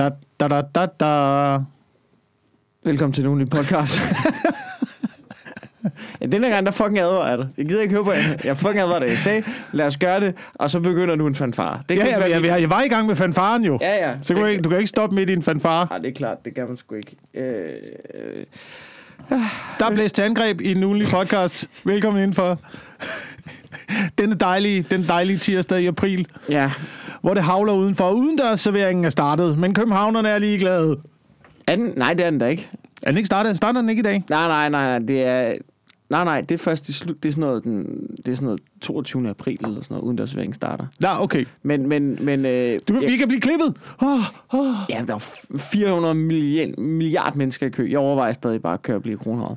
Da, da, da, da, da. Velkommen til nogen podcast. ja, den her gang, der fucking advarer jeg dig. Jeg gider ikke høre på jer. Jeg fucking advarer dig. Jeg sagde, lad os gøre det, og så begynder du en fanfare. Det kan ja, ja, være ja, jeg var i gang med fanfaren jo. Ja, ja. Så kan du, Det- ikke, du kan ikke stoppe midt i en fanfare. Nej, det er klart. Det kan man sgu ikke. Øh, Der er blæst til angreb i en ugenlig podcast. Velkommen indenfor. Denne dejlige, den dejlige tirsdag i april, ja. hvor det havler udenfor. Udendørsserveringen er startet, men københavnerne er ligeglade. Er den? Nej, det er den da ikke. Er den ikke startet? Starter den ikke i dag? Nej, nej, nej. Det er... Nej, nej, det er først i slut. Det er sådan noget, den, det er sådan noget 22. april eller sådan noget, uden der servering starter. Nej, okay. Men, men, men... Øh, Du, ja, Vi kan blive klippet. Oh, oh. ja, der er f- 400 milliard, milliard mennesker i kø. Jeg overvejer stadig bare at køre og blive kroner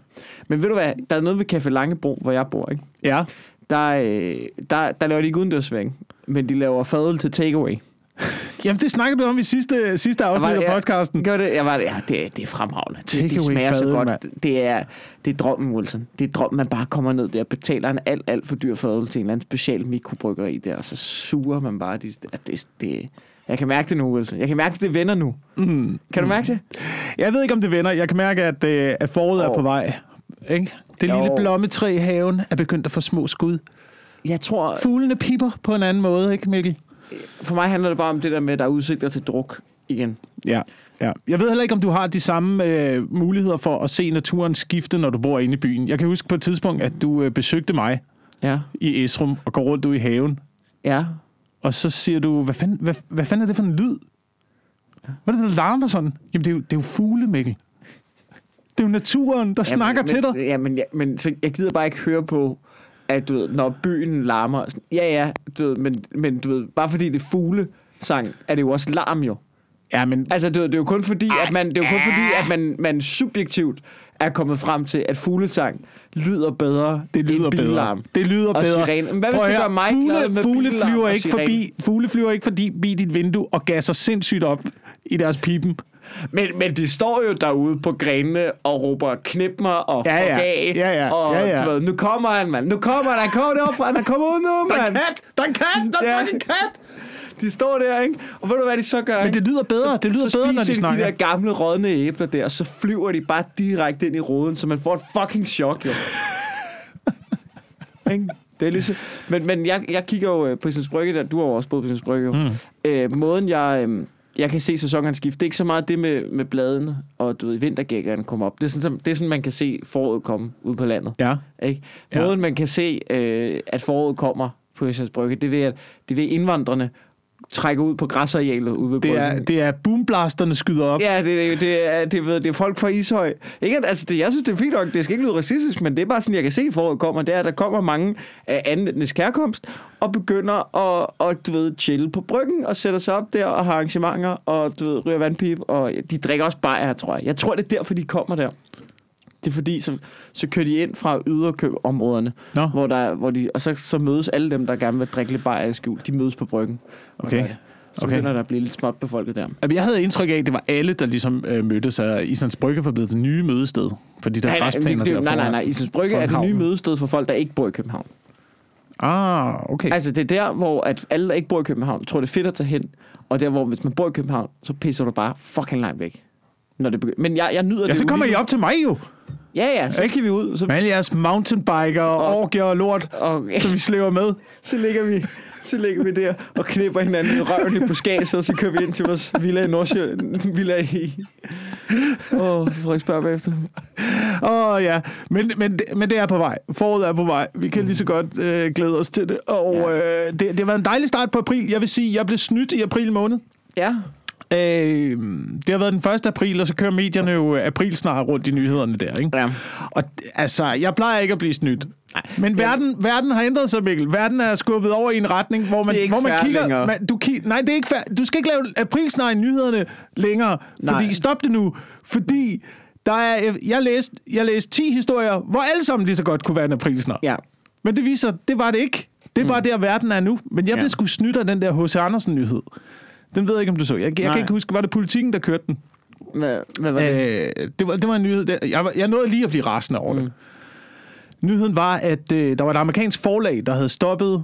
Men ved du hvad? Der er noget ved Café Langebro, hvor jeg bor, ikke? Ja. Der, øh, der, der laver de ikke udendørsservering, men de laver fadøl til takeaway. Jamen, det snakkede du om i sidste, sidste afsnit var- af podcasten. Gør det? Jeg var, ja, det, er- det er fremragende. Det, det smager så godt. mand. Det er, det er drømmen, Wilson. Det er drømmen, man bare kommer ned der og betaler en alt, alt for dyr fadøl til en eller anden special mikrobryggeri der, og så suger man bare. De, at det, det, jeg kan mærke det nu, Wilson. Jeg kan mærke, at det vender nu. Mm. Kan du mærke det? Jeg ved ikke, om det vender. Jeg kan mærke, at, øh, at foråret er Åh. på vej. Ikke? Det Jo. lille blommetræ i haven er begyndt at få små skud. Jeg tror, Fuglene pipper på en anden måde, ikke Mikkel? For mig handler det bare om det der med, at der er udsigter til druk igen. Ja. ja. Jeg ved heller ikke, om du har de samme øh, muligheder for at se naturen skifte, når du bor inde i byen. Jeg kan huske på et tidspunkt, at du øh, besøgte mig Ja. i Esrum og går rundt ude i haven. Ja. Og så siger du, hvad fanden, hvad, hvad fanden er det for en lyd? Hvad er det, der larmer sådan? Jamen, det er jo, det er jo fugle, Mikkel. Det er jo naturen, der snakker men, til dig. Ja, men, ja, men så, jeg gider bare ikke høre på, at du ved, når byen larmer. sådan, Ja, ja, du ved, men, men du ved, bare fordi det er fuglesang, er det jo også larm jo. Ja, men Altså, du ved, det er jo kun fordi, at man, det er jo kun fordi, at man, man subjektivt er kommet frem til, at fuglesang lyder bedre det lyder end billarm. bedre. Det lyder Og bedre. sirene. Men hvad hvis det gør mig fugle, glad med fugle flyver ikke forbi, fugle flyver ikke forbi bi dit vindue og gasser sindssygt op i deres pipen. Men, men de står jo derude på grenene og råber knip mig og Ja, ja. af. Ja, ja. Og Ja, ja. Du ved, nu kommer han, mand. Nu kommer han. Han kommer deroppe Han kommer ud nu, Der er mand. kat! Der er kat! Der er fucking kat! De står der, ikke? Og ved du, hvad de så gør? Men det lyder bedre. Det lyder så bedre, når de snakker. de der gamle rådne æbler der, og så flyver de bare direkte ind i roden, så man får et fucking chok, jo. Ikke? det er ligesom... Men, men jeg, jeg kigger jo øh, på Islands Brygge, der, du har jo også boet på Islands Brygge, jo. Mm. Øh, måden, jeg, øh, jeg kan se sæsonerne skifte, det er ikke så meget det med, med bladene, og du ved, vintergækkerne kommer op. Det er, sådan, som, det er sådan, man kan se foråret komme ud på landet. Ja. Ikke? Ja. Måden, man kan se, øh, at foråret kommer på Islands Brygge, det er ved, at det er ved indvandrerne trækker ud på græsarealet ude ved Det er, det er boomblasterne skyder op. Ja, det, det, det, er, det, ved, det er folk fra Ishøj. Ikke, altså, det, jeg synes, det er fint nok. Det skal ikke lyde racistisk, men det er bare sådan, jeg kan se, foråret kommer. Det er, at der kommer mange af anden etnisk herkomst og begynder at, og, du ved, chille på bryggen og sætter sig op der og har arrangementer og du ved, ryger vandpip. Og de drikker også bajer, tror jeg. Jeg tror, det er derfor, de kommer der. Det er fordi, så, så kører de ind fra yderområderne, Nå. hvor der, hvor de, og så, så mødes alle dem, der gerne vil drikke lidt bajer i skjul. De mødes på bryggen. Og Okay. Så Okay. begynder der at blive lidt småt befolket der. Jamen, Jeg havde indtryk af, at det var alle, der ligesom øh, mødtes, at Islands Brygge var blevet det nye mødested for de der Nej, nej, græsplaner det, nej, nej, foran. nej. Islands Brygge er det nye mødested for folk, der ikke bor i København. Ah, okay. Altså, det er der, hvor at alle, der ikke bor i København, tror, det er fedt at tage hen. Og der, hvor hvis man bor i København, så pisser du bare fucking langt væk. Når det begy- Men jeg, jeg nyder Ja, det så kommer I op til mig jo. Ja, ja, så skal vi ud. Så, Med alle jeres mountainbiker og orgier og lort, og, som vi slæver med. så ligger vi så ligger vi der og knipper hinanden i røven i buskaget, og så kører vi ind til vores villa i Nordsjø. Villa i... Åh, oh, Frederiksberg bagefter. Åh oh, ja, men, men, det- men det er på vej. Foråret er på vej. Vi kan lige så godt øh, glæde os til det. Og Ja. øh, det, det har været en dejlig start på april. Jeg vil sige, jeg blev snydt i april måned. Ja. Øh, det har været den 1. april, og så kører medierne jo april snart rundt i nyhederne der, ikke? Ja. Og altså, jeg plejer ikke at blive snydt. Nej. Men verden, verden har ændret sig, Mikkel. Verden er skubbet over i en retning, hvor man, hvor man kigger... længere. Man, du ki- nej, det er ikke fair. Du skal ikke lave aprilsnar i nyhederne længere. Nej. Fordi, stop det nu. Fordi der er, jeg, læste, jeg læste 10 historier, hvor alle sammen lige så godt kunne være en aprilsnar. Ja. Men det viser, det var det ikke. Det er bare der, verden er nu. Men jeg Ja. blev sgu snydt af den der H.C. Andersen-nyhed. Den ved jeg ikke, om du så. Jeg, jeg kan ikke huske, var det politikken, der kørte den? Hvad, hvad var det? Øh, det, var, det var en nyhed. Der, jeg, var- jeg nåede lige at blive rasende over mm. det. Nyheden var, at øh, der var et amerikansk forlag, der havde stoppet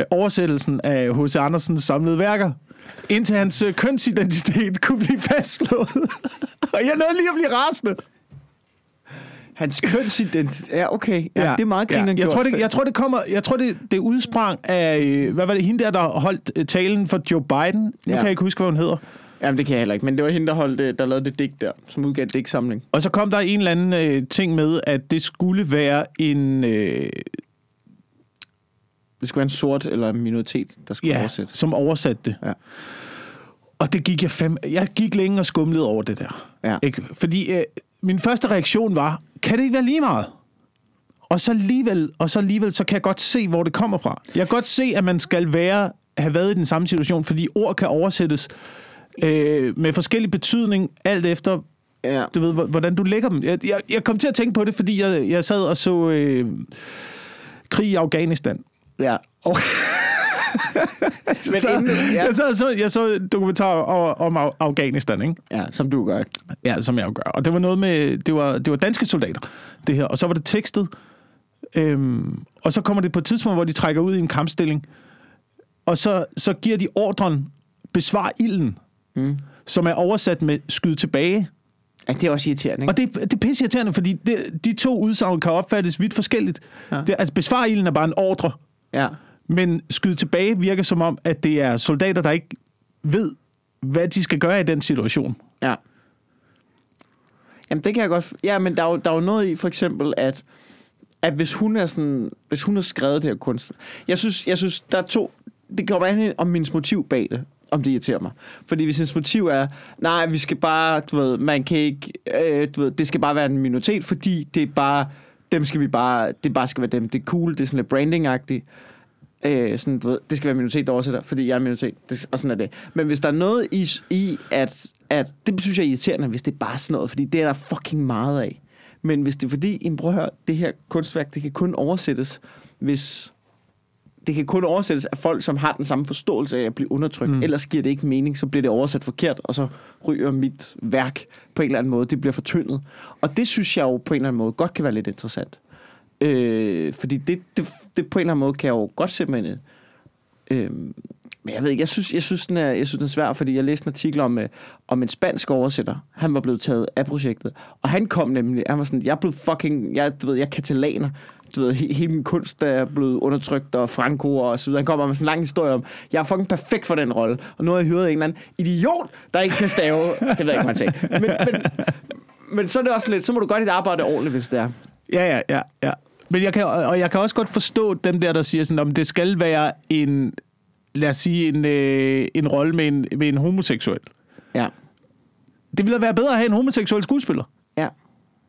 øh, oversættelsen af H.C. Andersens samlede værker, indtil hans øh, kønsidentitet kunne blive fastslået. og jeg nåede lige at blive rasende. Hans kønsidentitet. Ja, okay. Ja, ja, det er meget grineren jeg gjort. tror, det, jeg tror, det kommer, jeg tror, det, det udsprang af, øh, hvad var det, hende der, der holdt øh, talen for Joe Biden? Nu Ja. kan jeg ikke huske, hvad hun hedder. Jamen, det kan jeg heller ikke. Men det var hende, der, holdt, øh, der lavede det digt der, som udgav digtsamling. Og så kom der en eller anden øh, ting med, at det skulle være en, øh, Det skulle være en sort eller en minoritet, der skulle ja, oversætte. som oversatte det. Ja. Og det gik jeg fem... Jeg gik længe og skumlede over det der. Ja. Ikke? Fordi øh, min første reaktion var, kan det ikke være lige meget? Og så alligevel, og så alligevel, så kan jeg godt se, hvor det kommer fra. Jeg kan godt se, at man skal være, have været i den samme situation, fordi ord kan oversættes øh, med forskellig betydning, alt efter, Ja. du ved, hvor- hvordan du lægger dem. Jeg, jeg, jeg kom til at tænke på det, fordi jeg, jeg sad og så øh, krig i Afghanistan. ja. Og Men så, inden, ja. jeg, så, så, jeg så en dokumentar om, om Af- Afghanistan, ikke? ja, som du gør. Ja, som jeg jo gør. Og det var noget med, det var, det var danske soldater, det her. Og så var det tekstet. Øhm, og så kommer det på et tidspunkt, hvor de trækker ud i en kampstilling. Og så, så giver de ordren, besvar ilden, Mm. som er oversat med skyd tilbage. Ja, det er også irriterende, ikke? Og det, det er pisse irriterende, fordi det, de to udsagn kan opfattes vidt forskelligt. Ja. Det, altså, besvar ilden er bare en ordre. Ja. Men skyde tilbage virker som om, at det er soldater, der ikke ved, hvad de skal gøre i den situation. Ja. Jamen, det kan jeg godt... Ja, men der er jo, der er jo noget i, for eksempel, at, at hvis hun er sådan... Hvis hun har skrevet det her kunst... Jeg synes, jeg synes der er to... Det kommer an om min motiv bag det om det irriterer mig. Fordi hvis hendes motiv er, nej, vi skal bare, du ved, man kan ikke, øh, du ved, det skal bare være en minoritet, fordi det er bare, dem skal vi bare, det bare skal være dem, det er cool, det er sådan lidt branding-agtigt. Øh, sådan, du ved, det skal være minoritet, der oversætter, fordi jeg er minoritet, det, og sådan er det. Men hvis der er noget i, i at, at, det synes jeg er irriterende, hvis det er bare sådan noget, fordi det er der fucking meget af. Men hvis det er fordi, jamen, prøv at høre, det her kunstværk, det kan kun oversættes, hvis det kan kun oversættes af folk, som har den samme forståelse af at blive undertrykt. Mm. Ellers giver det ikke mening, så bliver det oversat forkert, og så ryger mit værk på en eller anden måde. Det bliver fortyndet. Og det synes jeg jo på en eller anden måde godt kan være lidt interessant. Øh, fordi det, det, det på en eller anden måde kan jeg jo godt se mig ind i. Øh, men jeg ved ikke, jeg synes, jeg synes, den er, jeg synes, den er svær, fordi jeg læste en artikel om, øh, om en spansk oversætter. Han var blevet taget af projektet. Og han kom nemlig, han var sådan, jeg er blevet fucking, jeg, du ved, jeg er katalaner. Du ved, he, hele min kunst der er blevet undertrykt, og Franco og så videre. Han kommer med sådan en lang historie om, jeg er fucking perfekt for den rolle. Og nu har jeg hyret en eller anden idiot, der ikke kan stave. Det ved jeg ikke, man sagde. Men, men, men så er det også lidt, så må du godt dit arbejde ordentligt, hvis det er. Ja, ja, ja, ja. Men jeg kan, og jeg kan også godt forstå dem der, der siger sådan, om det skal være en, lad os sige, en, øh, en rolle med en, med en homoseksuel. Ja. Det ville være bedre at have en homoseksuel skuespiller. Ja.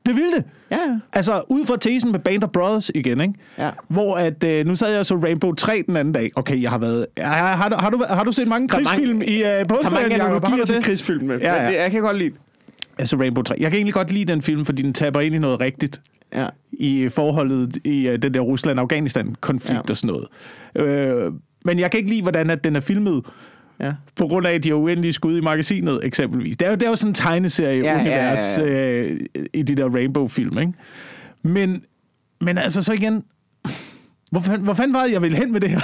Det ville det. Ja. Altså, ud fra tesen med Band of Brothers igen, ikke? Ja. Hvor at, øh, nu sad jeg og så Rainbow 3 den anden dag. Okay, jeg har været... Har, har, du, har, du, har du set mange er mange- krigsfilm i er påskeferien? mange Jacob? Har analogier du til krigsfilm, men Ja, ja. det, jeg kan godt lide. Altså Rainbow 3. Jeg kan egentlig godt lide den film, fordi den taber ind i noget rigtigt. Ja. i forholdet i uh, den der Rusland-Afghanistan-konflikt Ja. og sådan noget. Øh, men jeg kan ikke lide, hvordan at den er filmet, Ja. på grund af, at de har uendelige skud i magasinet, eksempelvis. Det er jo, det er jo sådan en tegneserie-univers ja, ja, ja, ja. Øh, i de der Rainbow-film, ikke? Men, men altså så igen... Hvor fanden, hvor fanden var det, jeg ville hen med det her?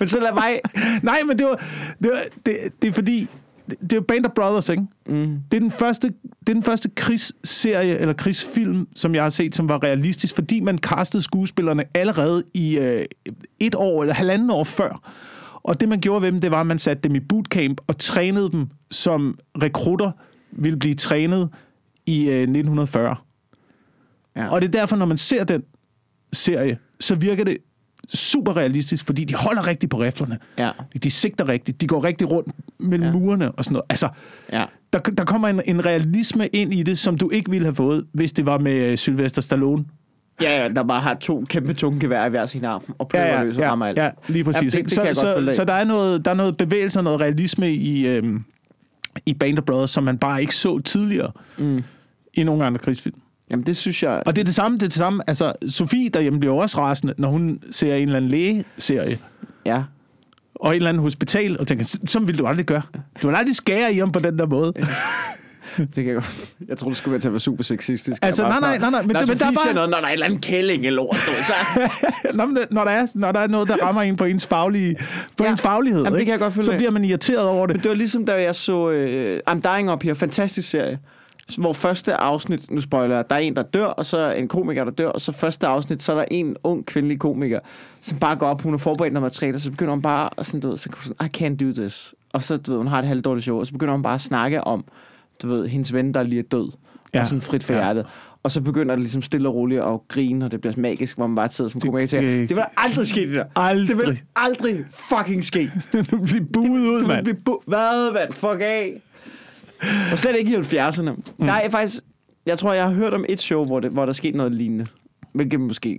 Men så lad mig... Nej, men det var, det, var, det, det er fordi... Det, er Band of Brothers, ikke? Mm. Det er den første, det er den første krigsserie eller krigsfilm, som jeg har set, som var realistisk, fordi man castede skuespillerne allerede i øh, et år eller halvanden år før. Og det, man gjorde ved dem, det var, at man satte dem i bootcamp og trænede dem, som rekrutter ville blive trænet i øh, 1940. Ja. Og det er derfor, når man ser den serie, så virker det super realistisk, fordi de holder rigtigt på riflerne. Ja. De sigter rigtigt. De går rigtig rundt mellem Ja. murene og sådan noget. Altså, Ja. der, der kommer en, en realisme ind i det, som du ikke ville have fået, hvis det var med øh, Sylvester Stallone. Ja, ja, der bare har to kæmpe tunge gevær i hver sin arm, og prøver Ja, ja, løse og rammer ja, alt. ja lige præcis. Ja, det- det så, så, så der er noget, der er noget bevægelse og noget realisme i, øhm, i Band of Brothers, som man bare ikke så tidligere Mm. i nogle andre krigsfilm. Jamen, det synes jeg... Og det er det samme, det er det samme. Altså, Sofie derhjemme bliver også rasende, når hun ser en eller anden lægeserie, Ja. og et eller andet hospital, og tænker, "Så- sådan ville du aldrig gøre. Du vil aldrig skære i ham på den der måde. Det kan jeg godt. Jeg tror, det skulle være til at være super sexistisk. Altså, nej, nej, nej, nej, men Når det- men der er bare- noget, når der er et eller andet kælling eller ord, så... Nå, men det- når, der er, når der er noget, der rammer en på ens, faglige, på Ja. ens faglighed, Jamen, det kan jeg godt følge så bliver man irriteret over det. Men det var ligesom, da jeg så uh, I'm Dying Up Here, fantastisk serie, hvor første afsnit, nu spoiler jeg, der er en, der dør, og så en komiker, der dør, og så første afsnit, så er der en ung kvindelig komiker, som bare går op, hun har forberedt noget materiale, og så begynder hun bare, og sådan, du ved, så sådan, I can't do this. Og så, du ved, hun har et halvdårligt show, og så begynder hun bare at snakke om, du ved, hendes ven, der lige er død, ja. Og sådan frit for Ja. hjertet. Og så begynder det ligesom stille og roligt at grine, og det bliver magisk, hvor man bare sidder som komiker og siger, det- vil aldrig ske det der. Aldrig. Det vil aldrig fucking ske. du bliver buet ud, Du mand. vil blive bu- Hvad, mand? Fuck af. Og slet ikke i 70'erne. Mm. Der er faktisk... Jeg tror, jeg har hørt om et show, hvor, det, hvor der skete noget lignende. Hvilket måske øh,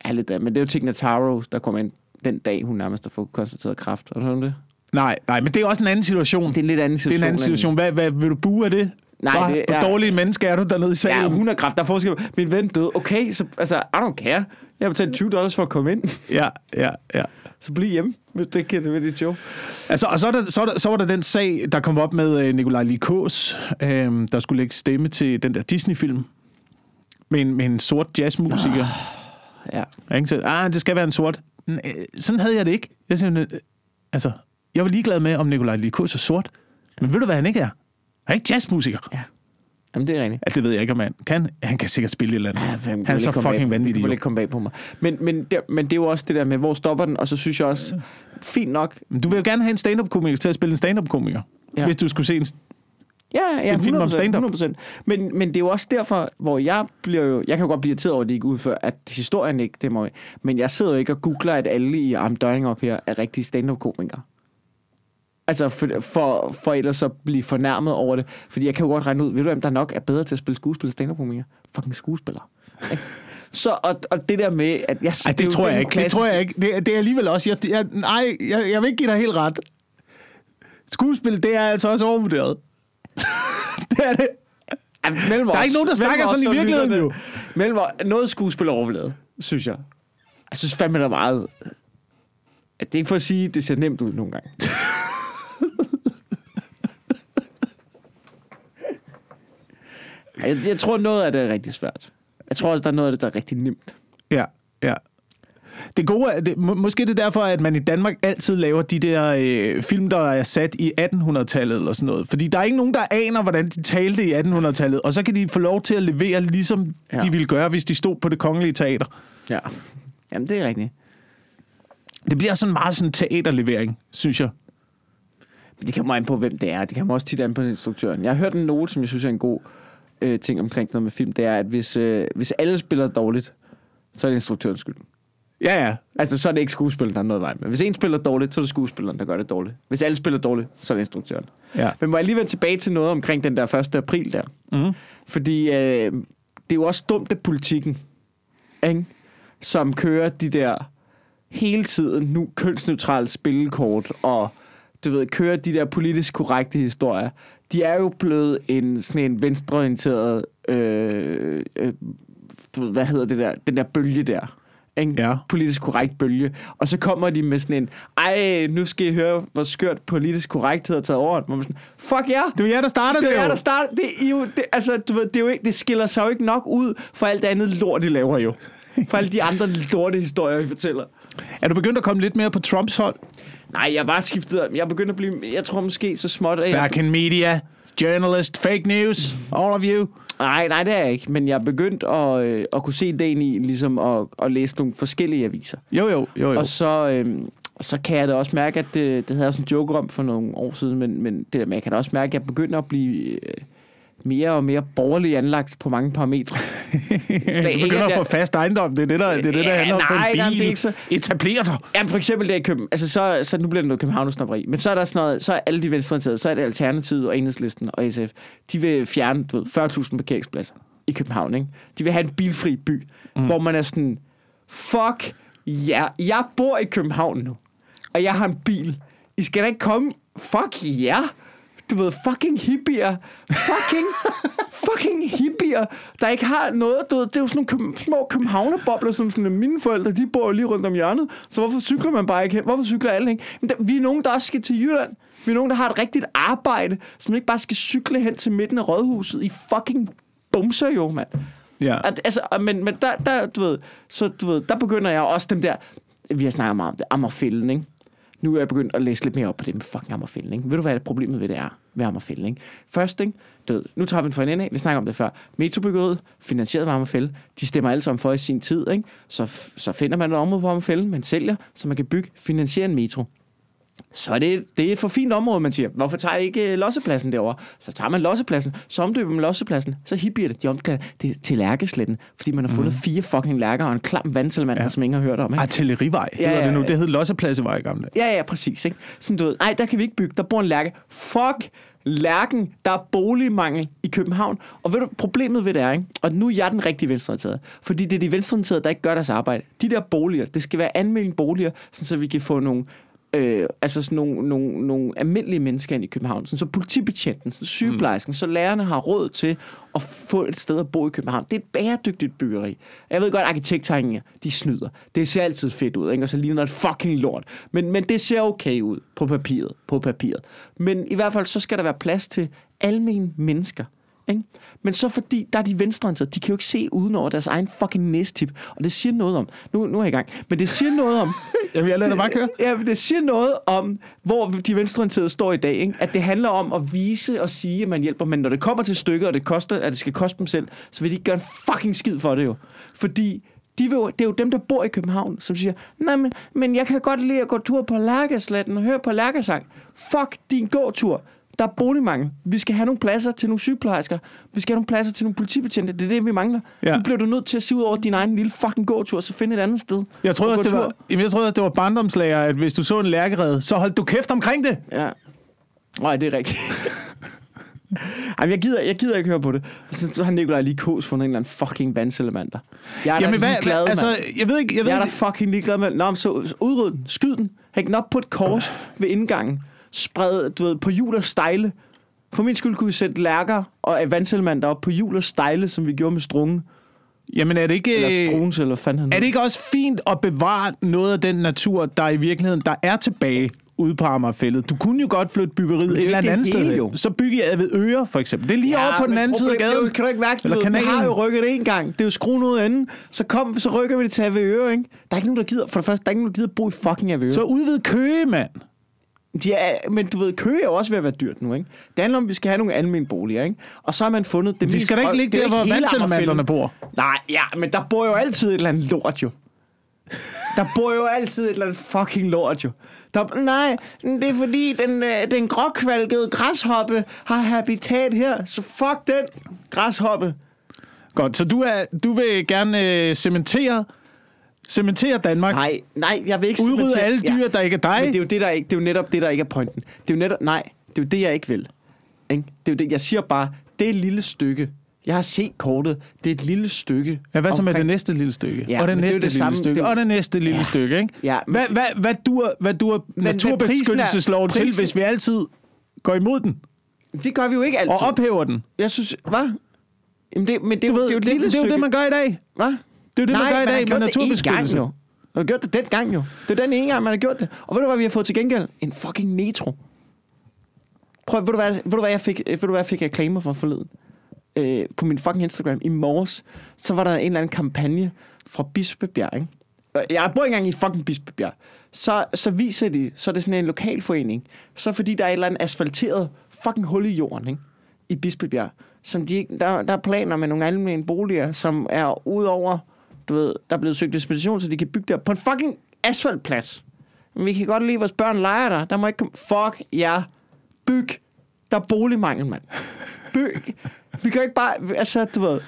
er lidt af. Men det er jo Tig Notaro, der kom ind den dag, hun nærmest har fået konstateret kræft. Er du sådan det? Nej, nej, men det er også en anden situation. Det er en lidt anden Det er situation. en anden situation. Hvad, hvad vil du bue af det? Nej, hvor, det hvor er- dårlige menneske er du dernede i salen? Ja, hun har kræft. Der er forskel. Min ven døde. Okay, så altså, I don't care. Jeg har betalt 20 dollars for at komme ind. ja, ja, ja. Så bliv hjemme, hvis det kan det ved dit show. Altså, og så, er der, så, er der, så var der den sag, der kom op med øh, Nikolaj Likås, øh, der skulle lægge stemme til den der Disney-film med en, med en sort jazzmusiker. Ja. Ikke? Så, ah, det skal være en sort. Øh, Sådan havde jeg det ikke. Jeg, siger, øh, altså, jeg var ligeglad med, om Nikolaj Likås er sort. Men ved du, hvad han ikke er? Han er ikke jazzmusiker. Ja. Jamen, det er rigtigt. Ja, det ved jeg ikke, om han kan. Han kan sikkert spille et eller andet. Ja, han er så fucking vanvittig. Det jo. ikke komme bag på mig. Men, men, det, men det er jo også det der med, hvor stopper den? Og så synes jeg også, fint nok. Men Du vil jo gerne have en stand-up-komiker til at spille en stand-up-komiker. Ja. Hvis du skulle se en... Ja, ja, En film om 100%, stand-up. 100%. Men, men det er jo også derfor, hvor jeg bliver jo... Jeg kan jo godt blive irriteret over, at de ikke udfører, at historien ikke, det må. Men jeg sidder jo ikke og googler, at alle i I'm Dying Up her er rigtige stand-up-komikere. Altså, for, for, for ellers at blive fornærmet over det. Fordi jeg kan jo godt regne ud, ved du, hvem der nok er bedre til at spille skuespil og stand-up-komikere? Fucking skuespillere. Ikke? Så, og, og det der med, at jeg... Ej, det, det tror jeg ikke. Det tror jeg ikke. Det, det er alligevel også... Jeg, jeg, nej, jeg, jeg vil ikke give dig helt ret. Skuespil, det er altså også overvurderet. det er det. Ja, mellem Der er os- ikke nogen, der snakker os sådan i og virkeligheden, jo. Mellem os- noget skuespil er overlevet, synes jeg. Jeg synes fandme, der er meget... Det er ikke for at sige, at det ser nemt ud nogle gange. jeg, jeg tror, noget af det er rigtig svært. Jeg tror også, der er noget af det, der er rigtig nemt. Ja, ja. Det gode er, det, må, måske det er derfor, at man i Danmark altid laver de der øh, film, der er sat i 1800-tallet eller sådan noget. Fordi der er ikke nogen, der aner, hvordan de talte i 1800-tallet. Og så kan de få lov til at levere, ligesom Ja. de ville gøre, hvis de stod på det kongelige teater. Ja. Jamen, det er rigtigt. Det bliver sådan meget sådan teaterlevering, synes jeg. Men det kommer an på, hvem det er. Det kommer også tit an på instruktøren. Jeg har hørt en note, som jeg synes er en god øh, ting omkring noget med film. Det er, at hvis, øh, hvis alle spiller dårligt, så er det instruktørens skyld. Ja, ja. Altså, så er det ikke skuespilleren, der er noget vej med. Hvis en spiller dårligt, så er det skuespilleren, der gør det dårligt. Hvis alle spiller dårligt, så er det instruktøren. ja. Men må jeg lige vende tilbage til noget omkring den der 1. april der? Mm. Fordi øh, det er jo også dumt, at politikken, ikke? som kører de der hele tiden nu kønsneutrale spillekort, og du ved, kører de der politisk korrekte historier, de er jo blevet en sådan en venstreorienteret, øh, øh, hvad hedder det der, den der bølge der. Ikke? Ja. Politisk korrekt bølge. Og så kommer de med sådan en, ej, nu skal I høre, hvor skørt politisk korrekthed har taget over. Hvor man sådan, fuck ja, Det var jer, der startede det det, er jo. der start. Det, er jo, det, altså, du ved, det, er jo ikke, det skiller sig jo ikke nok ud for alt det andet lort, de laver jo. For alle de andre lorte historier, vi fortæller. Er du begyndt at komme lidt mere på Trumps hold? Nej, jeg bare skiftet. Jeg er begyndt at blive... Jeg tror måske så småt... At jeg, Fucking media, journalist, fake news, all of you. nej, nej, det er jeg ikke. Men jeg er begyndt at, øh, at kunne se ideen i ligesom at, at læse nogle forskellige aviser. Jo, jo, jo, jo. Og så, øh, så kan jeg da også mærke, at det, det havde jeg sådan en joke om for nogle år siden, men, men det der med, jeg kan da også mærke, at jeg begynder at blive øh, mere og mere borgerlig anlagt på mange parametre. Du begynder at få fast ejendom. Det er det, der, det, er det, der Ja, handler om nej, en nej, bil. det er ikke så- Etablere dig. Ja, for eksempel der i København. Altså, så, så nu bliver det noget København-snopperi. Men så er der sådan noget, så er alle de venstreorienterede, så er det Alternativet og Enhedslisten og SF. De vil fjerne, du ved, 40.000 parkeringspladser i København, ikke? De vil have en bilfri by, mm. hvor man er sådan, fuck ja, jeg bor i København nu, og jeg har en bil. I skal da ikke komme, fuck ja. Du ved, fucking hippier. Fucking, fucking hippier, der ikke har noget. Du ved, det er jo sådan nogle køb, små københavnerbobler, som sådan, mine forældre, de bor lige rundt om hjørnet. Så hvorfor cykler man bare ikke hen? Hvorfor cykler alle ikke? Men der, vi er nogen, der også skal til Jylland. Vi er nogen, der har et rigtigt arbejde, som ikke bare skal cykle hen til midten af rådhuset i fucking bumser jo, mand. Ja. At, altså, men, men der, der, du ved, så du ved, der begynder jeg også dem der, vi har snakket meget om det, Ammerfælden, ikke? Nu er jeg begyndt at læse lidt mere op på det med fucking Ammerfælden, ikke? Ved du, hvad det problemet ved det er med Ammerfælden, ikke? Først, ikke? død. nu tager vi den for en ende af, vi snakker om det før. Metrobyggeriet, finansieret af Ammerfælde, de stemmer alle sammen for i sin tid, ikke? Så, så finder man et område på Ammerfælde, man sælger, så man kan bygge, finansiere en metro så er det, det er et for fint område, man siger. Hvorfor tager jeg ikke øh, lossepladsen derovre? Så tager man lossepladsen, så omdøber man lossepladsen, så hippier det. De omkalder det til lærkesletten, fordi man har fundet mm. fire fucking lærker og en klam vandselmand, ja. som ingen har hørt om. Ikke? Artillerivej Ja, hedder det nu. Det hed Lossepladsevej i gamle. Ja, ja, præcis. Ikke? Sådan du ved, nej, der kan vi ikke bygge, der bor en lærke. Fuck lærken, der er boligmangel i København. Og ved du, problemet ved det er, ikke? og nu er jeg den rigtige venstreorienterede, fordi det er de venstreorienterede, der ikke gør deres arbejde. De der boliger, det skal være anmeldte boliger, sådan så vi kan få nogle øh, altså sådan nogle, nogle, nogle almindelige mennesker ind i København. Sådan, så politibetjenten, så sygeplejersken, mm. så lærerne har råd til at få et sted at bo i København. Det er et bæredygtigt byggeri. Jeg ved godt, arkitekttegninger, de snyder. Det ser altid fedt ud, ikke? og så ligner det fucking lort. Men, men det ser okay ud på papiret. På papiret. Men i hvert fald, så skal der være plads til almindelige mennesker. Ikke? Men så fordi, der er de venstreorienterede, de kan jo ikke se uden over deres egen fucking næstip. Og det siger noget om, nu, nu er jeg i gang, men det siger noget om, Jamen, jeg lader dig bare køre. Ja, men det siger noget om, hvor de venstreorienterede står i dag. Ikke? At det handler om at vise og sige, at man hjælper. Men når det kommer til stykket, og det koster, at det skal koste dem selv, så vil de ikke gøre en fucking skid for det jo. Fordi de vil jo, det er jo dem, der bor i København, som siger, nej, men, men jeg kan godt lide at gå tur på Lærkesletten og høre på Lærkesang. Fuck din gåtur. Der er boligmangel. Vi skal have nogle pladser til nogle sygeplejersker. Vi skal have nogle pladser til nogle politibetjente. Det er det, vi mangler. Ja. Nu bliver du nødt til at se ud over din egen lille fucking gåtur, så finde et andet sted. Jeg troede, Og også, det var, jamen, jeg troede også, det var barndomslager, at hvis du så en lærkerede, så holdt du kæft omkring det. Ja. Nej, det er rigtigt. Jamen, jeg gider, jeg gider ikke høre på det. Så, har Nikolaj lige kos fundet en eller anden fucking vandselemander. Jeg er Jamen, da ligeglad, hvad, altså, jeg ved ikke, jeg ved Jeg er da ikke, fucking ligeglad med Nå, så udryd den. Skyd den. Hæng den op på et kors ved indgangen. Spred, du ved, på hjul og stejle. For min skyld kunne vi sætte lærker og vandselemander op på hjul og stejle, som vi gjorde med strunge. jamen er det ikke, Eller øh, eller fanden han er det ikke også fint at bevare noget af den natur, der i virkeligheden, der er tilbage ude på Amagerfældet? Du kunne jo godt flytte byggeriet et er eller andet det sted. jo. Så bygge jeg ved Øre, for eksempel. Det er lige over på den anden side af gaden. Det er jo, kan du ikke mærke, Eller vi har kanalen. jo rykket det en gang. Det er jo skruen ud af enden. Så, kom, så rykker vi det til Avedøre, ikke? Der er ikke nogen, der gider, for det første, der er ikke nogen, der gider bo i fucking Avedøre. Så udvid Køge, mand. Ja, men du ved, Køge er jo også ved at være dyrt nu, ikke? Det handler om, at vi skal have nogle almindelige boliger, ikke? Og så har man fundet det De mest skal da ikke ligge er der, hvor Amagerfælden. bor. Nej, ja, men der bor jo altid et eller andet lort, jo. Der bor jo altid et eller andet fucking lort, jo. Der, nej, det er fordi, den, øh, den gråkvalgede græshoppe har habitat her, så fuck den græshoppe. Godt, så du, er, du vil gerne øh, cementere, cementere Danmark. Nej, nej, jeg vil ikke Udrydde cementere- alle dyr, der ikke er dig. Men det er jo det der ikke, det er jo netop det der ikke er pointen. Det er jo netop nej, det er jo det jeg ikke vil. Ikke? Det er jo det jeg siger bare, det er et lille stykke. Jeg har set kortet. Det er et lille stykke. Ja, hvad så med omkring- det næste lille stykke? Ja, og det det er næste det lille samme. stykke? Det Og det næste lille Ja. stykke, ikke? Ja, men- Hvad, hvad, hvad dur, hvad dur naturbeskyttelsesloven til, hvis vi altid går imod den Det gør vi jo ikke altid. og ophæver den? Jeg synes, hvad? Jamen det, men det, Du er jo- ved, det er jo et det, lille det er jo det, man gør i dag. Hvad? Det er jo det, man gør i dag med naturbeskyttelse. Gang, jo. Man har gjort det den gang jo. Det er den ene gang, man har gjort det. Og ved du, hvad vi har fået til gengæld? En fucking metro. Prøv, ved du, hvad, ved du, hvad jeg fik, ved du, hvad jeg fik reklamer for forleden? Øh, på min fucking Instagram i morges, så var der en eller anden kampagne fra Bispebjerg, ikke? Øh, Jeg bor ikke engang i fucking Bispebjerg. Så, så viser de, så er det sådan en lokalforening. Så fordi der er et eller andet asfalteret fucking hul i jorden, ikke? I Bispebjerg. Som de, der, der er planer med nogle almindelige boliger, som er udover, du ved, der er blevet søgt dispensation, så de kan bygge der på en fucking asfaltplads. Men vi kan godt lide, at vores børn leger der. Der må ikke komme... Fuck jer. Yeah. Byg. Der er boligmangel, mand. Byg. Vi kan ikke bare... Altså, du ved...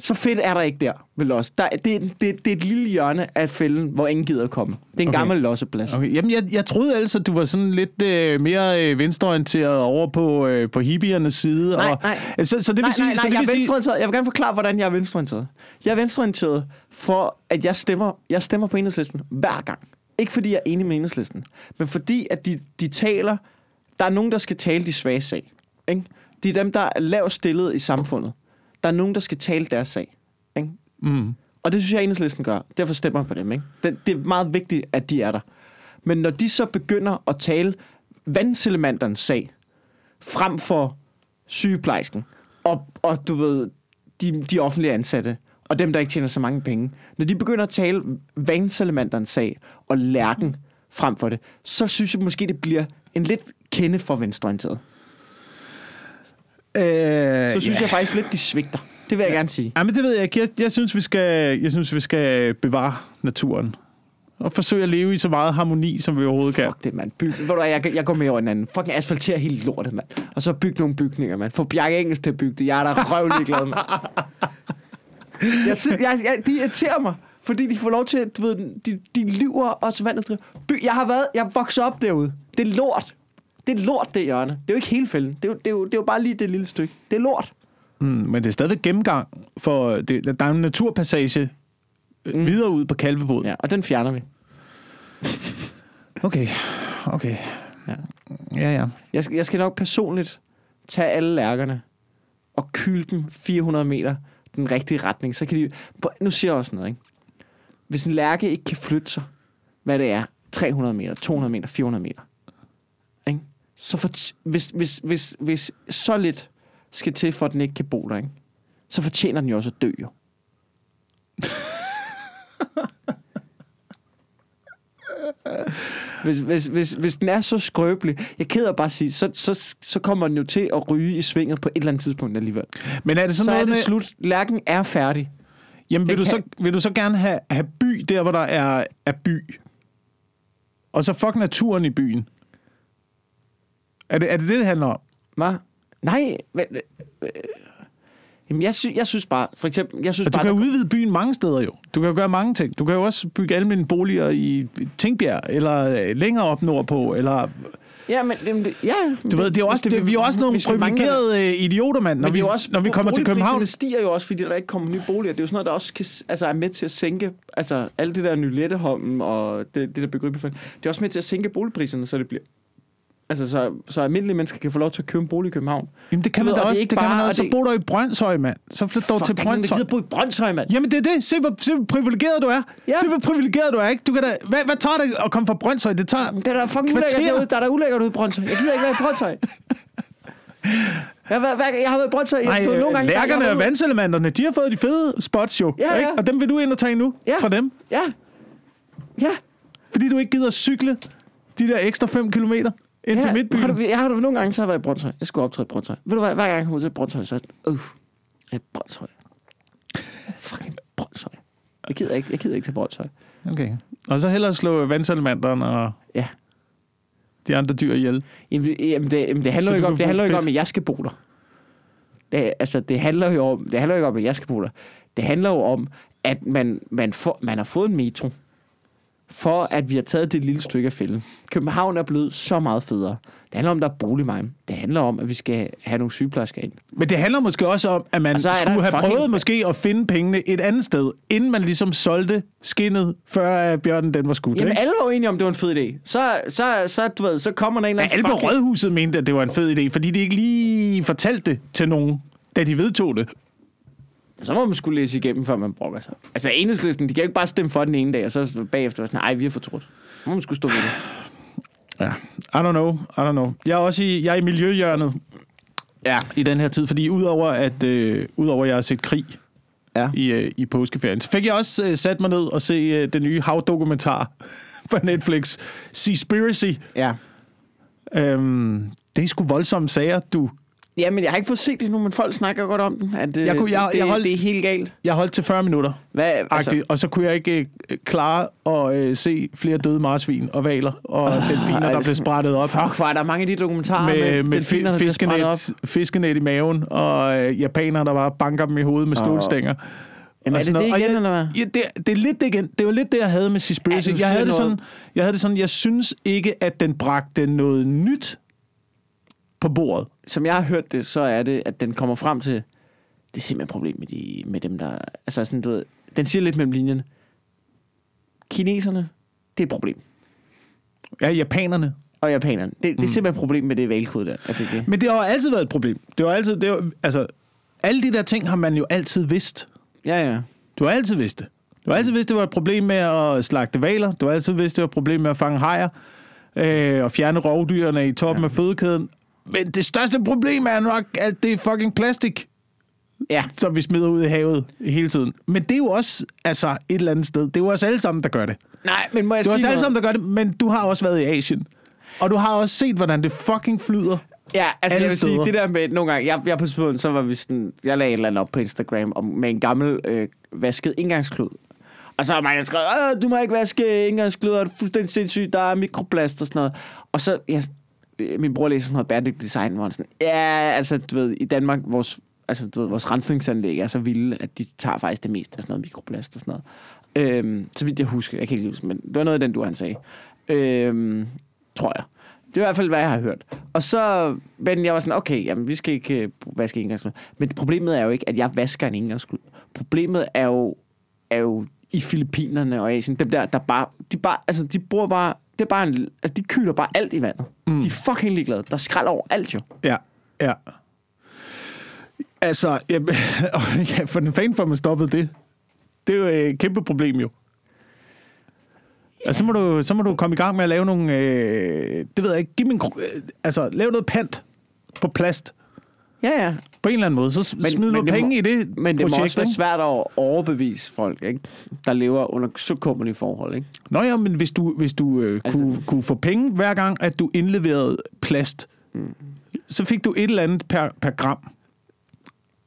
Så fedt er der ikke der, vel også. Der, det, det, det er et lille hjørne af fælden, hvor ingen gider at komme. Det er en Okay. gammel losseplads. Okay. Jamen, jeg, jeg troede altså, at du var sådan lidt øh, mere øh, venstreorienteret over på, øh, på hippiernes side. Nej, og, nej. Så, så det vil Nej, sige... nej, så nej, det jeg vil sige venstreorienteret. Jeg vil gerne forklare, hvordan jeg er venstreorienteret. Jeg er venstreorienteret for, at jeg stemmer, jeg stemmer på enhedslisten hver gang. Ikke fordi jeg er enig med enhedslisten, men fordi, at de, de taler der er nogen, der skal tale de svage sag. Ikke? Det er dem, der er lavt stillet i samfundet. Der er nogen, der skal tale deres sag. Ikke? Mm. Og det synes jeg, enhedslisten gør. Derfor stemmer jeg på dem. Ikke? Det, det er meget vigtigt, at de er der. Men når de så begynder at tale vandselementernes sag, frem for sygeplejersken, og, og du ved, de, de offentlige ansatte, og dem, der ikke tjener så mange penge, når de begynder at tale vandselementernes sag og lærken frem for det, så synes jeg måske, det bliver en lidt kende for venstreorienteret. Øh, Så synes jeg faktisk lidt, de svigter. Det vil jeg gerne sige. Ja, men det ved jeg ikke. Jeg, jeg, synes, vi skal, jeg synes, vi skal bevare naturen. Og forsøge at leve i så meget harmoni, som vi overhovedet kan. Fuck det, mand. Byg, ved du jeg, jeg går med over en anden. Fucking asfaltere hele lortet, mand. Og så bygge nogle bygninger, mand. Få Bjarke Engels til at bygge det. Jeg er da røvlig glad, mand. Jeg, sy- jeg, jeg, de irriterer mig, fordi de får lov til, du ved, de, de lyver og så vandet. By, jeg har været, jeg vokset op derude. Det er lort. Det er lort, det hjørne. Det er jo ikke hele fælden. Det er, jo, det, er jo, det er jo bare lige det lille stykke. Det er lort. Mm, men det er stadigvæk gennemgang, for det, der er en naturpassage mm. videre ud på Kalvebod. Ja, og den fjerner vi. Okay, okay. Ja. Ja, ja. Jeg skal, jeg skal nok personligt tage alle lærkerne og kyle dem 400 meter den rigtige retning. Så kan de... Nu siger jeg også noget, ikke? Hvis en lærke ikke kan flytte sig, hvad det er, 300 meter, 200 meter, 400 meter? Så for, hvis, hvis, hvis, hvis så lidt skal til, for at den ikke kan bo der, ikke? så fortjener den jo også at dø, jo. Hvis, hvis, hvis, hvis den er så skrøbelig, jeg er ked af bare at sige, så, så, så kommer den jo til at ryge i svinget på et eller andet tidspunkt alligevel. Men er det Så, sådan så er noget det med... slut. Lærken er færdig. Jamen, vil du, kan- så, vil du så gerne have, have by der, hvor der er, er by? Og så fuck naturen i byen? Er det er det, det, det handler om? Hvad? Nej. Hvad, øh, jamen, jeg, sy- jeg synes bare, for eksempel, jeg synes Og du bare, kan jo udvide byen mange steder jo. Du kan jo gøre mange ting. Du kan jo også bygge almindelige boliger i Tingbjerg, eller øh, længere op nordpå, eller... Ja, men det- ja, Du ved, det er jo også, det, vi er også nogle privilegerede øh, idioter, mand, når, Men vi, det også, når vi kommer til København. boligpriserne stiger jo også, fordi der ikke kommer nye boliger. Det er jo sådan noget, der også kan, altså er med til at sænke, altså alt det der Nyletteholmen og det, det der byggeri, det er også med til at sænke boligpriserne, så det bliver, altså så, så almindelige mennesker kan få lov til at købe en bolig i København. Jamen, det kan Du man da og det også. ikke Det kan man også. og Så det- bor du i Brøndshøj, mand. Så flyt dog til Brøndshøj. gider bo i Brøndshøj, mand. Jamen, det er det. Se, hvor, se, hvor privilegeret du er. Ja. Se, hvor privilegeret du er, ikke? Du kan da, hvad, hvad tager det at komme fra Brøndshøj? Det tager... Det er der fucking ulækkert derude. Der er der ulækkert ude i Brøndshøj. Jeg gider ikke være i Brøndshøj. Jeg hver- jeg har været i Brøndshøj. Nej, du nogle gange, lærkerne jeg har og vandselementerne, de har fået de fede spots jo. Ja, ja. Ikke? Og dem vil du ind og tage nu Ja. fra dem. Ja. Ja. Fordi du ikke gider cykle de der ekstra 5 kilometer ind til ja. midtbyen. Har du, jeg har du nogle gange så har jeg været i Brøndshøj. Jeg skulle optræde i Brøndshøj. Ved du hvad, hver gang jeg kommer til Brøndshøj, så er jeg, uh, jeg er Brøndshøj. Fucking Brøndshøj. Jeg gider ikke, jeg gider ikke til Brøndshøj. Okay. Og så hellere slå vandselementerne og Ja. de andre dyr ihjel. Jamen, det- jamen, det, jamen, det handler Så ikke om, det handler jo ikke fedt. om, at jeg skal bo der. Det, altså, det handler jo om, det handler ikke om, at jeg skal bo der. Det handler jo om, at man, man, får, man har fået en metro, for at vi har taget det lille stykke af fælden. København er blevet så meget federe. Det handler om, at der er boligmarked. Det handler om, at vi skal have nogle sygeplejersker ind. Men det handler måske også om, at man Og skulle have fucking- prøvet måske at finde pengene et andet sted, inden man ligesom solgte skinnet, før at bjørnen den var skudt. Jamen, ikke? alle var enige om, det var en fed idé. Så, så, så, du ved, så kommer der en eller Men anden... alle på Rådhuset mente, at det var en fed idé, fordi de ikke lige fortalte det til nogen, da de vedtog det. Så må man skulle læse igennem, før man brokker sig. Altså, enhedslisten, de kan jo ikke bare stemme for den ene dag, og så bagefter sådan, nej, vi har fortrudt. Så må man skulle stå ved det. Ja, I don't know, I don't know. Jeg er også i, jeg er i miljøhjørnet Ja. i den her tid, fordi udover at, øh, udover at jeg har set krig Ja. i, øh, i påskeferien, så fik jeg også øh, sat mig ned og se øh, den nye havdokumentar på Netflix, Seaspiracy. Ja. Øhm, det er sgu voldsomme sager, du. Ja, men jeg har ikke fået set det nu, men folk snakker godt om den. At, øh, Jeg kunne- jeg- det, jeg holdt- det er helt galt. Jeg holdt til 40 minutter, Hvad, altså, altså, og så kunne jeg ikke øh, klare at øh, se flere døde marsvin og valer, og delfiner, der ej, blev sprættet op. fuck, hvor er der mange af de dokumentarer med, med delfiner, der fi- bliver sprættet op. fiskenet, fiskenet i maven, og øh, japanere, der bare banker dem i hovedet med stålstænger. Jamen, og er det det igen, og eller hvad? jeg, ja, det, det er lidt det igen. Det var lidt det, jeg havde med Seaspiracy. Ja, jeg, havde det sådan, jeg havde det sådan, jeg synes ikke, at den bragte noget nyt på bordet. Som jeg har hørt det, så er det, at den kommer frem til, det er simpelthen et problem med, de, med dem, der... Altså sådan, du ved, den siger lidt mellem linjerne. Kineserne, det er et problem. Ja, japanerne. Og japanerne. Det, det er simpelthen et problem med det valgkode der. At det. Men det har altid været et problem. Det har altid, det har, altså, alle de der ting har man jo altid vidst. Ja, ja. Du har altid vidst det. Du har altid vidst, det var et problem med at slagte valer. Du har altid vidst, det var et problem med at fange hajer. Øh, og fjerne rovdyrene i toppen ja. af fødekæden. Men det største problem er nok, at det er fucking plastik, Ja, som vi smider ud i havet hele tiden. Men det er jo også altså, et eller andet sted. Det er jo os alle sammen, der gør det. nej, men må jeg Det er os sige alle noget? sammen, der gør det, men du har også været i Asien. Og du har også set, hvordan det fucking flyder. Ja, altså Alle jeg vil sige, steder. det der med nogle gange, jeg, jeg på tidspunkt, så var vi sådan, jeg lagde et eller andet op på Instagram om, med en gammel øh, vasket indgangsklud. Og så har man skrevet, "Åh, du må ikke vaske indgangskluder, det er fuldstændig sindssygt, der er mikroplast og sådan noget. Og så, øh, Øh, min bror læser sådan noget bæredygtigt design, hvor han sådan, ja, altså du ved, i Danmark, vores, altså, du ved, vores rensningsanlæg er så vilde, at de tager faktisk det meste af sådan noget mikroplast og sådan noget. Øhm, så vidt jeg husker, jeg kan ikke lige huske, men det var noget af den, du han sagde. Øhm, tror jeg. Det er i hvert fald, hvad jeg har hørt. Og så, men jeg var sådan, okay, jamen, vi skal ikke øh, vaske engangsklud. Men problemet er jo ikke, at jeg vasker en engangsklud. Problemet er jo, er jo i Filippinerne og Asien, dem der, der bare, de bare, altså, de bruger bare, det er bare en, altså, de kyler bare alt i vandet. Mm. De er fucking ligeglade. Der er skrald over alt jo. Ja, ja. Altså, ja, ja, for den fan for, at man stoppede det. Det er jo et kæmpe problem jo. Altså, så må, du, så må du komme i gang med at lave nogle... Øh, det ved jeg ikke. Giv gro- øh, altså, lave noget pant på plast. Ja, ja. På en eller anden måde. Så men, smid noget det penge må, i det Men det må projekt, også være svært at overbevise folk, ikke? der lever under så kummerlige forhold. Ikke? Nå ja, men hvis du, hvis du øh, Altså- kunne, kunne få penge hver gang, at du indleverede plast, mm. så fik du et eller andet per, per gram.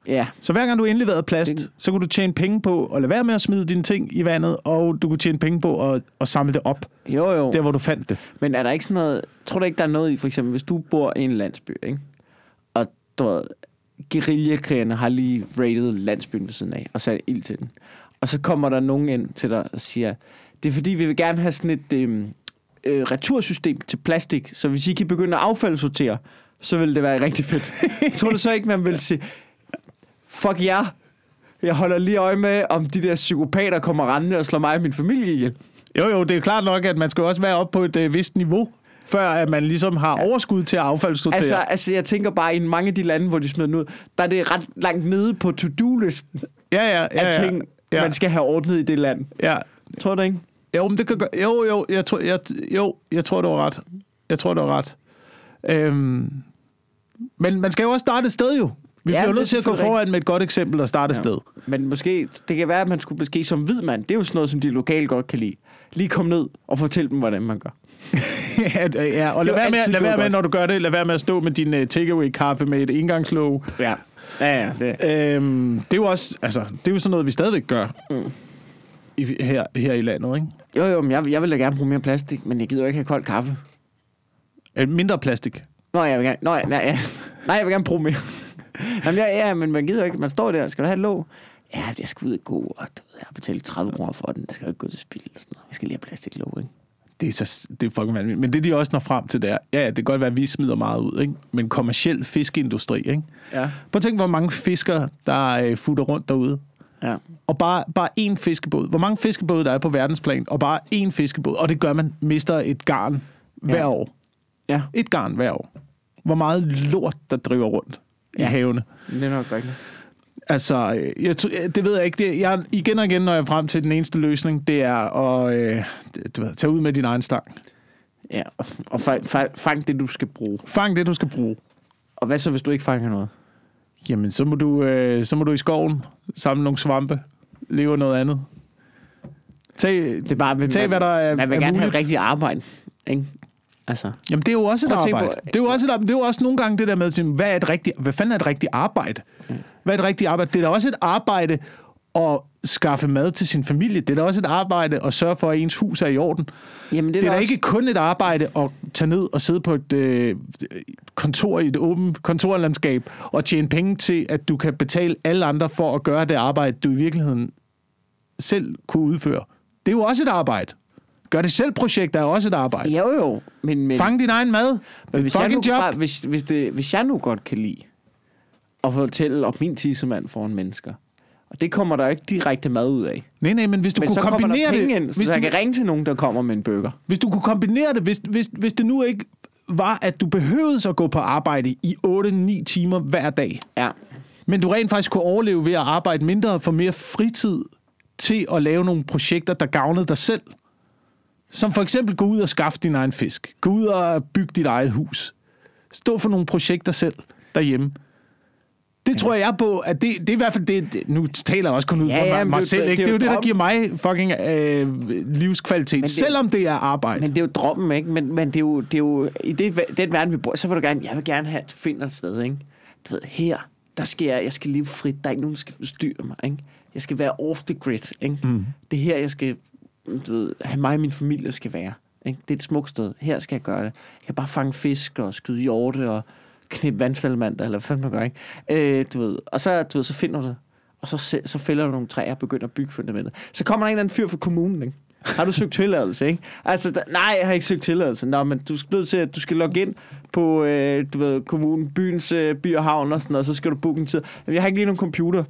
Ja, Så hver gang du indleverede plast, Det- så kunne du tjene penge på at lade være med at smide dine ting i vandet, og du kunne tjene penge på at, at samle det op, jo jo. der hvor du fandt det. Men er der ikke sådan noget... Tror du ikke, der er noget i, for eksempel, hvis du bor i en landsby, ikke? Og du ved, guerillakrigerne har lige raided landsbyen ved siden af, og sat ild til den. Og så kommer der nogen ind til dig og siger, det er fordi, vi vil gerne have sådan et øh, øh, retursystem til plastik, så hvis I kan begynde at affaldssortere, så vil det være rigtig fedt. tror du så ikke, man vil sige, fuck jer, jeg holder lige øje med, om de der psykopater kommer rendende og slår mig og min familie ihjel. Jo, jo, det er klart nok, at man skal også være oppe på et øh, vist niveau, før at man ligesom har overskud til at affaldssortere. Altså, altså, jeg tænker bare, i mange af de lande, hvor de smider den ud, der er det ret langt nede på to-do-listen ja, ja, ja, af ja, ting, ja, man skal have ordnet i det land. ja. Tror du ikke? Jo, men det kan gøre. Jo, jo, jeg tror, jeg, jo, jeg tror, du har ret. Jeg tror, du har ret. Øhm, men man skal jo også starte et sted jo. Vi Ja, bliver er nødt til at gå foran med et godt eksempel og starte et Ja. sted. Men måske, det kan være, at man skulle måske som hvid mand, det er jo sådan noget, som de lokale godt kan lide. Lige komme ned og fortælle dem, hvordan man gør. ja, ja, og lad være, med, lad være med, når du gør det, lad være med at stå med din uh, takeaway-kaffe med et engangslåg. Ja. Ja, ja. Det. Øhm, det er jo også, altså, det er jo sådan noget, vi stadigvæk gør mm. i, her, her i landet, ikke? Jo, jo, men jeg, jeg vil da gerne bruge mere plastik, men jeg gider jo ikke have kold kaffe. Øh, Mindre plastik. Nå, jeg vil gerne, nå, nej, ja. nej, jeg vil gerne bruge mere. Jamen, ja, ja, men man gider jo ikke. Man står der, skal du have et låg? Ja, jeg skal ud gå, og du ved, jeg har betalt 30 kroner for den. Det skal jo ikke gå til spil. Sådan noget. Jeg skal lige have plastiklåg, ikke? Det er, så, det er fucking vanvittigt. Men det, de også når frem til, det er, ja, det kan godt være, at vi smider meget ud, ikke? men kommersiel fiskeindustri, ikke? Ja. Prøv at tænke, hvor mange fiskere, der øh, futter rundt derude. Ja. Og bare, bare én fiskebåd. Hvor mange fiskebåde der er på verdensplan, og bare én fiskebåd. Og det gør man, mister et garn hver Ja. år. Ja, Et garn hver år. Hvor meget lort, der driver rundt. Ja. i havene. det er nok rigtigt. Altså, øh, jeg, tr- det ved jeg ikke. Det, jeg, igen og igen, når jeg frem til den eneste løsning, det er at øh, du ved, tage ud med din egen stang. Ja, og, og fang, fang, fang det, du skal bruge. Fang det, du skal bruge. Og hvad så, hvis du ikke fanger noget? Jamen, så må du, øh, så må du i skoven samle nogle svampe, leve noget andet. Tag, Det er bare, tag hvad der er, man vil er gerne have muligt. rigtig arbejde, ikke? Altså, Jamen, det er jo også et arbejde. på- Det er jo også, et, det er jo også nogle gange det der med, hvad, er et rigtigt, hvad fanden er et rigtigt arbejde? Hvad er et rigtigt arbejde? Det er da også et arbejde at skaffe mad til sin familie. Det er da også et arbejde at sørge for, at ens hus er i orden. jamen, Det er da også, ikke kun et arbejde at tage ned og sidde på et øh, kontor i et åbent kontorlandskab og tjene penge til, at du kan betale alle andre for at gøre det arbejde, du i virkeligheden selv kunne udføre. Det er jo også et arbejde. Gør det selv projekt er også et arbejde. Jo, jo. Men, men, Fang din egen mad. men hvis, jeg nu, Fucking job. bare, hvis, hvis, det, hvis jeg nu godt kan lide at fortælle om min tissemand foran mennesker, og det kommer der ikke direkte mad ud af. Nej, nej, men hvis du Men kunne så kombinere det... ind, så hvis, jeg du, kan ringe til nogen, der kommer med en burger. hvis du kunne kombinere det, hvis, hvis, hvis det nu ikke var, at du behøvede at gå på arbejde i 8-9 timer hver dag. Ja. Men du rent faktisk kunne overleve ved at arbejde mindre og få mere fritid til at lave nogle projekter, der gavnede dig selv. Som for eksempel gå ud og skaffe din egen fisk. Gå ud og bygge dit eget hus. Stå for nogle projekter selv derhjemme. Det tror jeg på, at det, det er i hvert fald det, det nu taler jeg også kun ud Ja, fra ja, mig, mig det- selv. det Ikke? Det er jo det, der giver mig fucking øh, livskvalitet, det- selvom det er arbejde. Men det er jo drømmen, ikke? Men, men det, er jo, det er jo... I det, den verden, vi bor, så vil du gerne... Jeg vil gerne have, finde et sted, ikke? Du ved, her, der skal jeg... Jeg skal leve frit. Der er ikke nogen, der skal forstyrre mig, ikke? Jeg skal være off the grid, ikke? Mm. Det er her, jeg skal... Du ved, have mig og min familie skal være. Ikke? Det er et smukt sted. Her skal jeg gøre det. Jeg kan bare fange fisk og skyde hjorte og knip vandsalamander, eller hvad man gør, ikke? Øh, du ved. Og så, du ved, så finder du det. Og så, så fælder du nogle træer og begynder at bygge fundamentet. Så kommer der en eller anden fyr fra kommunen, ikke? Har du søgt tilladelse, ikke? Altså, der, nej, jeg har ikke søgt tilladelse. Nå, men du skal nødt til, at du skal logge ind på, øh, du ved, kommunen, byens øh, by og havn og sådan noget, og så skal du booke en tid. Jamen, jeg har ikke lige nogen computer.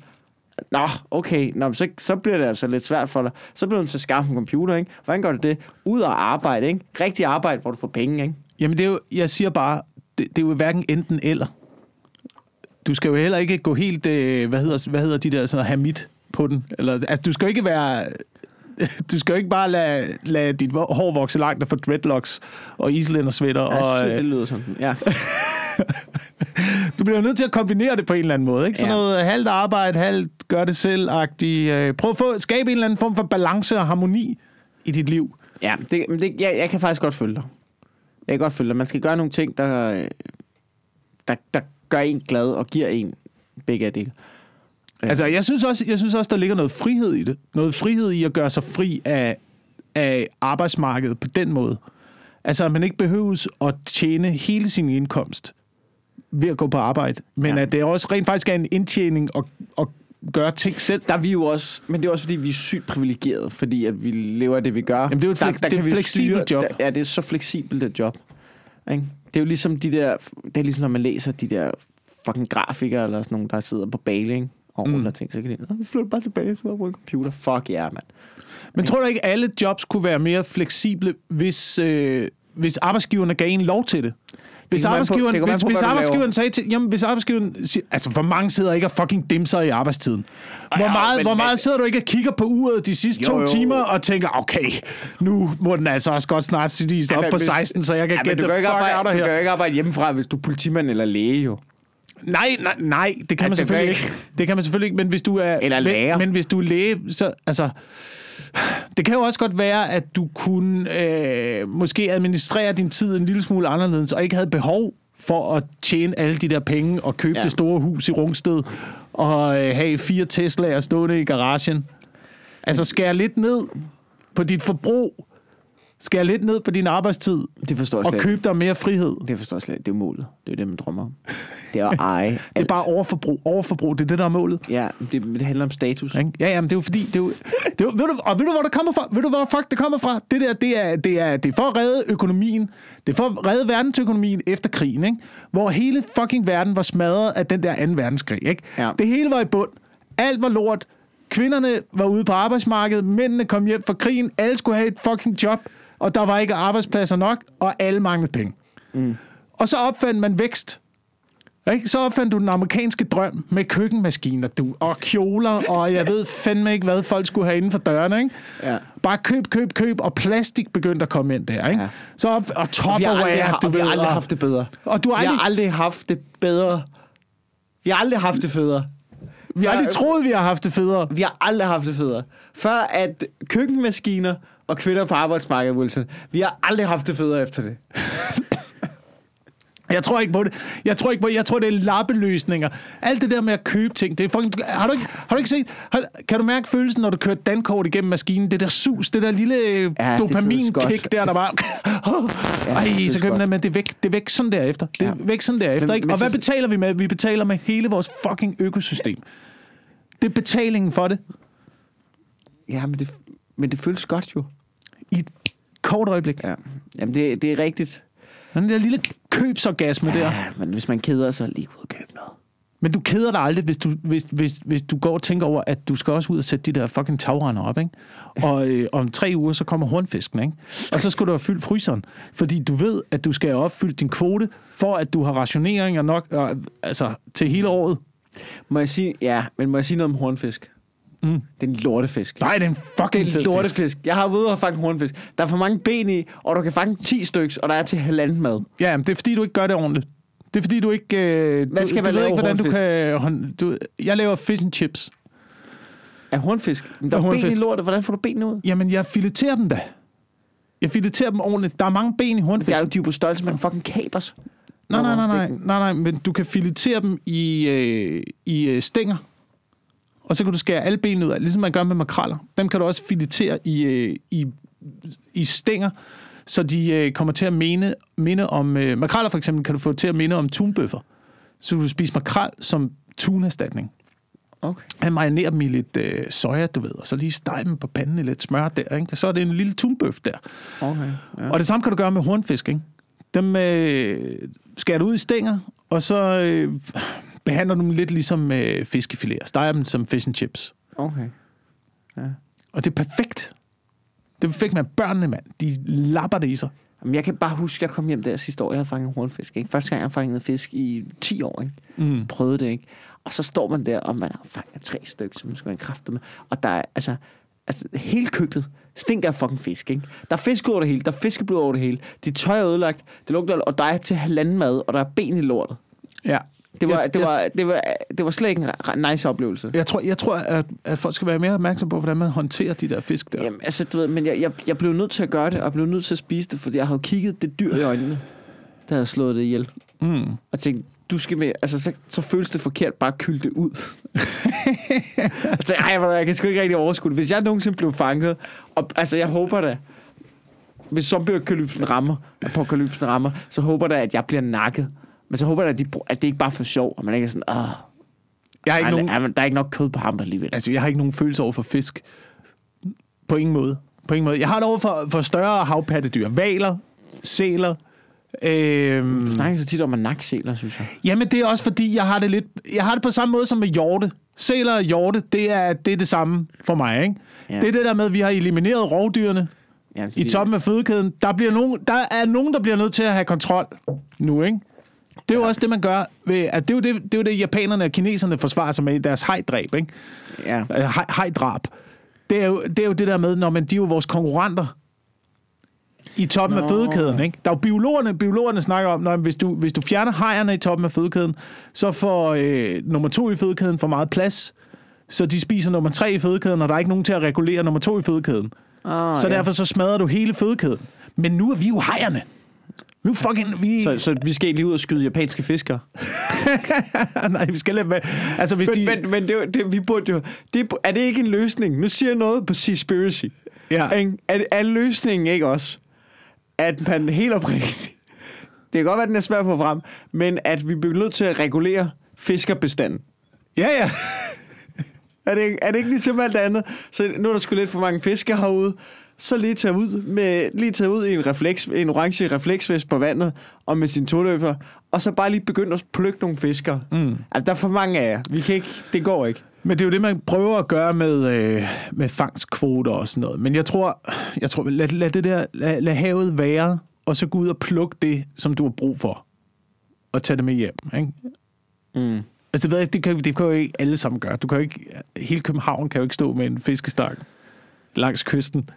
Nå, okay. Nå, men så, så bliver det altså lidt svært for dig. Så bliver du nødt til at skaffe en computer, ikke? Hvordan gør du det? Ud og arbejde, ikke? Rigtig arbejde, hvor du får penge, ikke? Jamen, det er jo, jeg siger bare, det, det er jo hverken enten eller. Du skal jo heller ikke gå helt, øh, hvad, hedder, hvad hedder de der, sådan hamid på den. Eller, altså, du skal jo ikke være... Du skal jo ikke bare lade, lade dit hår vokse langt og få dreadlocks og islændersvætter. Jeg Og, synes, øh, det lyder sådan. Ja. du bliver jo nødt til at kombinere det på en eller anden måde. Ikke? Sådan Ja. noget halvt arbejde, halvt gør det selv-agtigt. Øh, prøv at få, skabe en eller anden form for balance og harmoni i dit liv. Ja, det, det, jeg, jeg kan faktisk godt følge dig. Jeg kan godt følge dig. Man skal gøre nogle ting, der, der, der gør en glad og giver en begge af dele. Ja. Altså, jeg synes, også, jeg synes også, der ligger noget frihed i det. Noget frihed i at gøre sig fri af, af arbejdsmarkedet på den måde. Altså, at man ikke behøves at tjene hele sin indkomst ved at gå på arbejde. Men Ja. at det også rent faktisk er en indtjening at, at gøre ting selv. Der er vi jo også, men det er også fordi, vi er sygt privilegerede, fordi at vi lever af det, vi gør. Jamen, det er jo et Der- flek- der det er et fleksibelt styre- job. Der, ja, det er så fleksibelt et job. Ikke? Det er jo ligesom de der, det er ligesom når man læser de der fucking grafikere, eller sådan nogen, der sidder på Bali, ikke? Og Mm. mm. og ting, så kan de, "Nå, vi flytter bare tilbage til en computer. Fuck ja, yeah, mand. Men tror du ikke, alle jobs kunne være mere fleksible, hvis, øh, hvis arbejdsgiverne gav en lov til det? Hvis på- arbejdsgiveren, an hvis, på, hvis arbejdsgiveren sagde til, jamen, hvis arbejdsgiveren siger, altså, hvor mange sidder ikke og fucking dimser i arbejdstiden? Hvor ja, meget, men- hvor meget men- sidder du ikke og kigger på uret de sidste Jo, to jo. timer og tænker, okay, nu må den altså også godt snart sige op men på hvis- 16, så jeg kan Ja, men get du the kan, fuck ikke arbejde, out of du kan her. jo ikke arbejde hjemmefra, hvis du er politimand eller læge, jo. Nej, nej, nej, det kan Ja, man det selvfølgelig kan ikke. Det kan man selvfølgelig ikke, men hvis du er... Eller men- lærer. Men hvis du er læge, så... Altså, det kan jo også godt være, at du kunne øh, måske administrere din tid en lille smule anderledes, og ikke havde behov for at tjene alle de der penge og købe ja. Det store hus i Rungsted og øh, have fire Tesla'er stående i garagen. Altså skære lidt ned på dit forbrug, skære lidt ned på din arbejdstid, Det forstår jeg og slet købe dig mere frihed. Det forstår jeg slet ikke. Det er målet. Det er det, man drømmer om. Det er at eje Det er bare overforbrug. Overforbrug, det er det, der er målet. Ja, det, det handler om status. Ikke? Ja, ja, men det er jo fordi, det er jo, det er jo, ved du, og ved du, hvor det kommer fra? Ved du, hvor fuck det kommer fra? Det der, det er, det er, det er for at redde økonomien. Det er for at redde verdensøkonomien efter krigen, ikke? Hvor hele fucking verden var smadret af den der anden verdenskrig, ikke? Ja. Det hele var i bund. Alt var lort. Kvinderne var ude på arbejdsmarkedet. Mændene kom hjem fra krigen. Alle skulle have et fucking job. Og der var ikke arbejdspladser nok, og alle manglede penge. Mm. Og så opfandt man vækst. Ikke? Så opfandt du den amerikanske drøm med køkkenmaskiner du, og kjoler, og jeg ved fandme ikke, hvad folk skulle have inden for dørene. Ikke? Ja. Bare køb, køb, køb, og plastik begyndte at komme ind der. Ikke? Ja. Så op, og Vi Tupperware, du og vi ved. har aldrig haft det bedre. og du har Vi aldrig, har aldrig haft det bedre. Vi har aldrig haft det federe. vi har aldrig troet, vi har haft det federe. Vi har aldrig haft det federe. Før at køkkenmaskiner og kvinder på arbejdsmarkedet, Wilson. Vi har aldrig haft det federe efter det. Jeg tror ikke på det. Jeg tror ikke på Jeg tror, det er lappeløsninger. Alt det der med at købe ting, det er fucking... Har du ikke, har du ikke set... Har, kan du mærke følelsen, når du kører dankort igennem maskinen? Det der sus, det der lille ja, det føles dopaminkick der, der bare... Ja, Ej, det så køber man, men det er væk, det er væk sådan derefter. Det er Ja. væk sådan derefter, Men- ikke? Og hvad betaler vi med? Vi betaler med hele vores fucking økosystem. Det er betalingen for det Ja, men det, men det føles godt jo. I et kort øjeblik. Ja. Jamen, det, det er rigtigt. Den der lille købsorgasme der. Ja, men hvis man keder sig, lige ud og købe noget. Men du keder dig aldrig, hvis du, hvis, hvis, hvis du går og tænker over, at du skal også ud og sætte de der fucking tagrender op, ikke? Og øh, om tre uger, så kommer hornfisken, ikke? Og så skal du have fyldt fryseren, fordi du ved, at du skal have opfyldt din kvote, for at du har rationeringer nok øh, altså, til hele året. Må jeg sige, ja, men må jeg sige noget om hornfisk? Mm. Det er en lortefisk. Nej, det er en Det fucking er en fisk. lortefisk. Jeg har været ude og fange hornfisk. Der er for mange ben i, og du kan fange 10 stykker, og der er til halvanden mad. Ja, men det er fordi, du ikke gør det ordentligt. Det er fordi, du ikke... Øh, Hvad du, skal du man ved lave ikke, hvordan du hornfisk? kan... hånd- Du, jeg laver fish and chips. Af hornfisk? Men der Af er ben i lortet. Hvordan får du benene ud? Jamen, jeg fileterer dem da. Jeg fileterer dem ordentligt. Der er mange ben i hornfisk. Jeg er jo de er på størrelse med fucking kapers. Nej, nej, nej, nej, nej, nej, men du kan filetere dem i, øh, i øh, stænger. Og så kan du skære alle benene ud af, ligesom man gør med makraller. Dem kan du også filetere i, øh, i, i stænger, så de øh, kommer til at minde, minde om... Øh, for eksempel kan du få til at minde om tunbøffer. Så du kan spise makrel som tunerstatning. Okay. Han marinerer dem i lidt øh, soja, du ved, og så lige stege dem på panden i lidt smør der, ikke? Og så er det en lille tunbøf der. Okay. Ja. Og det samme kan du gøre med hornfisk, ikke? Dem øh, skærer du ud i stænger, og så øh, behandler dem lidt ligesom øh, fiskefiléer. Steger dem som fish and chips. Okay. Og det er perfekt. Det er perfekt med børnene, mand. De lapper det i sig. Jamen, jeg kan bare huske, at jeg kom hjem der sidste år, jeg havde fanget hornfisk. Ikke? Første gang, jeg fangede fisk i 10 år. Ikke? Mm. Prøvede det, ikke? Og så står man der, og man har fanget tre stykker, som man skal kræfte med. Og der er, altså, altså hele køkkenet stinker af fucking fisk, ikke? Der er fisk over det hele, der er fiskeblod over det hele. Dit tøj er ødelagt, det lugter, og der er til halvanden mad, og der er ben i lortet. Ja. Det var, jeg, det var, det var, det var slet ikke en nice oplevelse. Jeg, jeg tror, jeg tror at, at folk skal være mere opmærksom på, hvordan man håndterer de der fisk der. Jamen, altså, du ved, men jeg, jeg, jeg blev nødt til at gøre det, og jeg blev nødt til at spise det, fordi jeg havde kigget det dyr i øjnene, der havde slået det ihjel. Mm. Og tænkte, du skal med, altså så, så føles det forkert bare at kylde det ud. jeg tænkte, ej, jeg kan sgu ikke rigtig overskue det. Hvis jeg nogensinde blev fanget, og altså jeg håber da, hvis zombie-apokalypsen rammer, apokalypsen rammer, så håber jeg da, at jeg bliver nakket. Men så håber jeg, at, de, at det ikke bare er for sjov, og man ikke er sådan, åh, Jeg har ikke ej, nogen, ej, der er ikke nok kød på ham alligevel. altså, jeg har ikke nogen følelse over for fisk. På ingen måde. På ingen måde. Jeg har det over for, for større havpattedyr. Valer, sæler. Øhm, Du snakker så tit om at naksæler, synes jeg. Jamen, det er også fordi, jeg har det lidt... Jeg har det på samme måde som med hjorte. Sæler og hjorte, det er, det er det samme for mig, ikke? Ja. Det er det der med, at vi har elimineret rovdyrene Jamen, i toppen af fødekæden. Der, bliver nogen, der er nogen, der bliver nødt til at have kontrol nu, ikke? Det er jo også det, man gør ved... At det, er jo det, det er jo det, japanerne og kineserne forsvarer sig med i deres hajdræb, ikke? Ja. Øh, haj- Hajdrab. Det er, jo, det er jo det der med, når man, de er jo vores konkurrenter i toppen Nå. af fødekæden. Ikke? Der er jo biologerne, biologerne snakker om, når hvis du, hvis du fjerner hajerne i toppen af fødekæden, så får øh, nummer to i fødekæden for meget plads, så de spiser nummer tre i fødekæden, og der er ikke nogen til at regulere nummer to i fødekæden. Ah, så ja. derfor så smadrer du hele fødekæden. Men nu er vi jo hajerne. Nu er fucking... Vi, Så, så vi skal ikke lige ud og skyde japanske fiskere. nej, vi skal lade med. Altså, hvis Men, de... men, men det, er jo- det, vi burde jo, det, er det ikke en løsning? Nu siger jeg noget på Seaspiracy. Ja. Ikke? Er, er løsningen ikke også, at man helt oprigtigt, det kan godt være, at den er svær at få frem, men at vi bliver nødt til at regulere fiskerbestanden. Ja, ja. Er det, ikke- er det ikke ligesom alt andet? Så nu er der sgu lidt for mange fiskere herude. Så lige tage ud, med, lige tage ud i en, refleks, en orange refleksvest på vandet og med sin toløber, og så bare lige begynde at plukke nogle fiskere. Mm. Altså, der er for mange af jer. Vi kan ikke, det går ikke. Men det er jo det, man prøver at gøre med, øh, med fangstkvoter og sådan noget. Men jeg tror, jeg tror lad, lad det der, lad, lad havet være, og så gå ud og plukke det, som du har brug for, og tage det med hjem. Ikke? Mm. Altså, det, ved jeg, det, kan, det kan jo ikke alle sammen gøre. Du kan jo ikke, hele København kan jo ikke stå med en fiskestang langs kysten.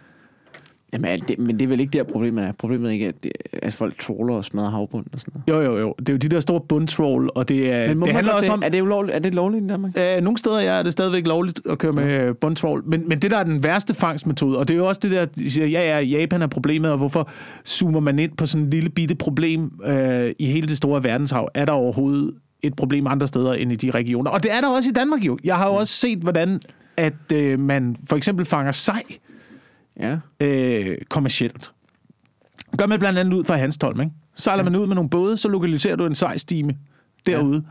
Jamen, det, men det er vel ikke der, problemet er. Problemet er ikke, at, det, at folk tråler og smadrer havbunden og sådan noget. Jo, jo, jo. Det er jo de der store bundtroll, og det, er, Men det handler også det? om... Er det, ulovligt, er det lovligt i Danmark? Øh, nogle steder ja, er det stadigvæk lovligt at køre med bundtrawl, men, men det der er den værste fangstmetode, og det er jo også det der, de siger, ja, ja, Japan er problemet, og hvorfor zoomer man ind på sådan en lille bitte problem øh, i hele det store verdenshav? Er der overhovedet et problem andre steder end i de regioner? Og det er der også i Danmark jo. Jeg har jo også set, hvordan at øh, man for eksempel fanger sej Ja. øh, kommercielt. Gør man blandt andet ud fra Hanstholm, ikke? Sejler man ud med nogle både, så lokaliserer du en sejstime derude.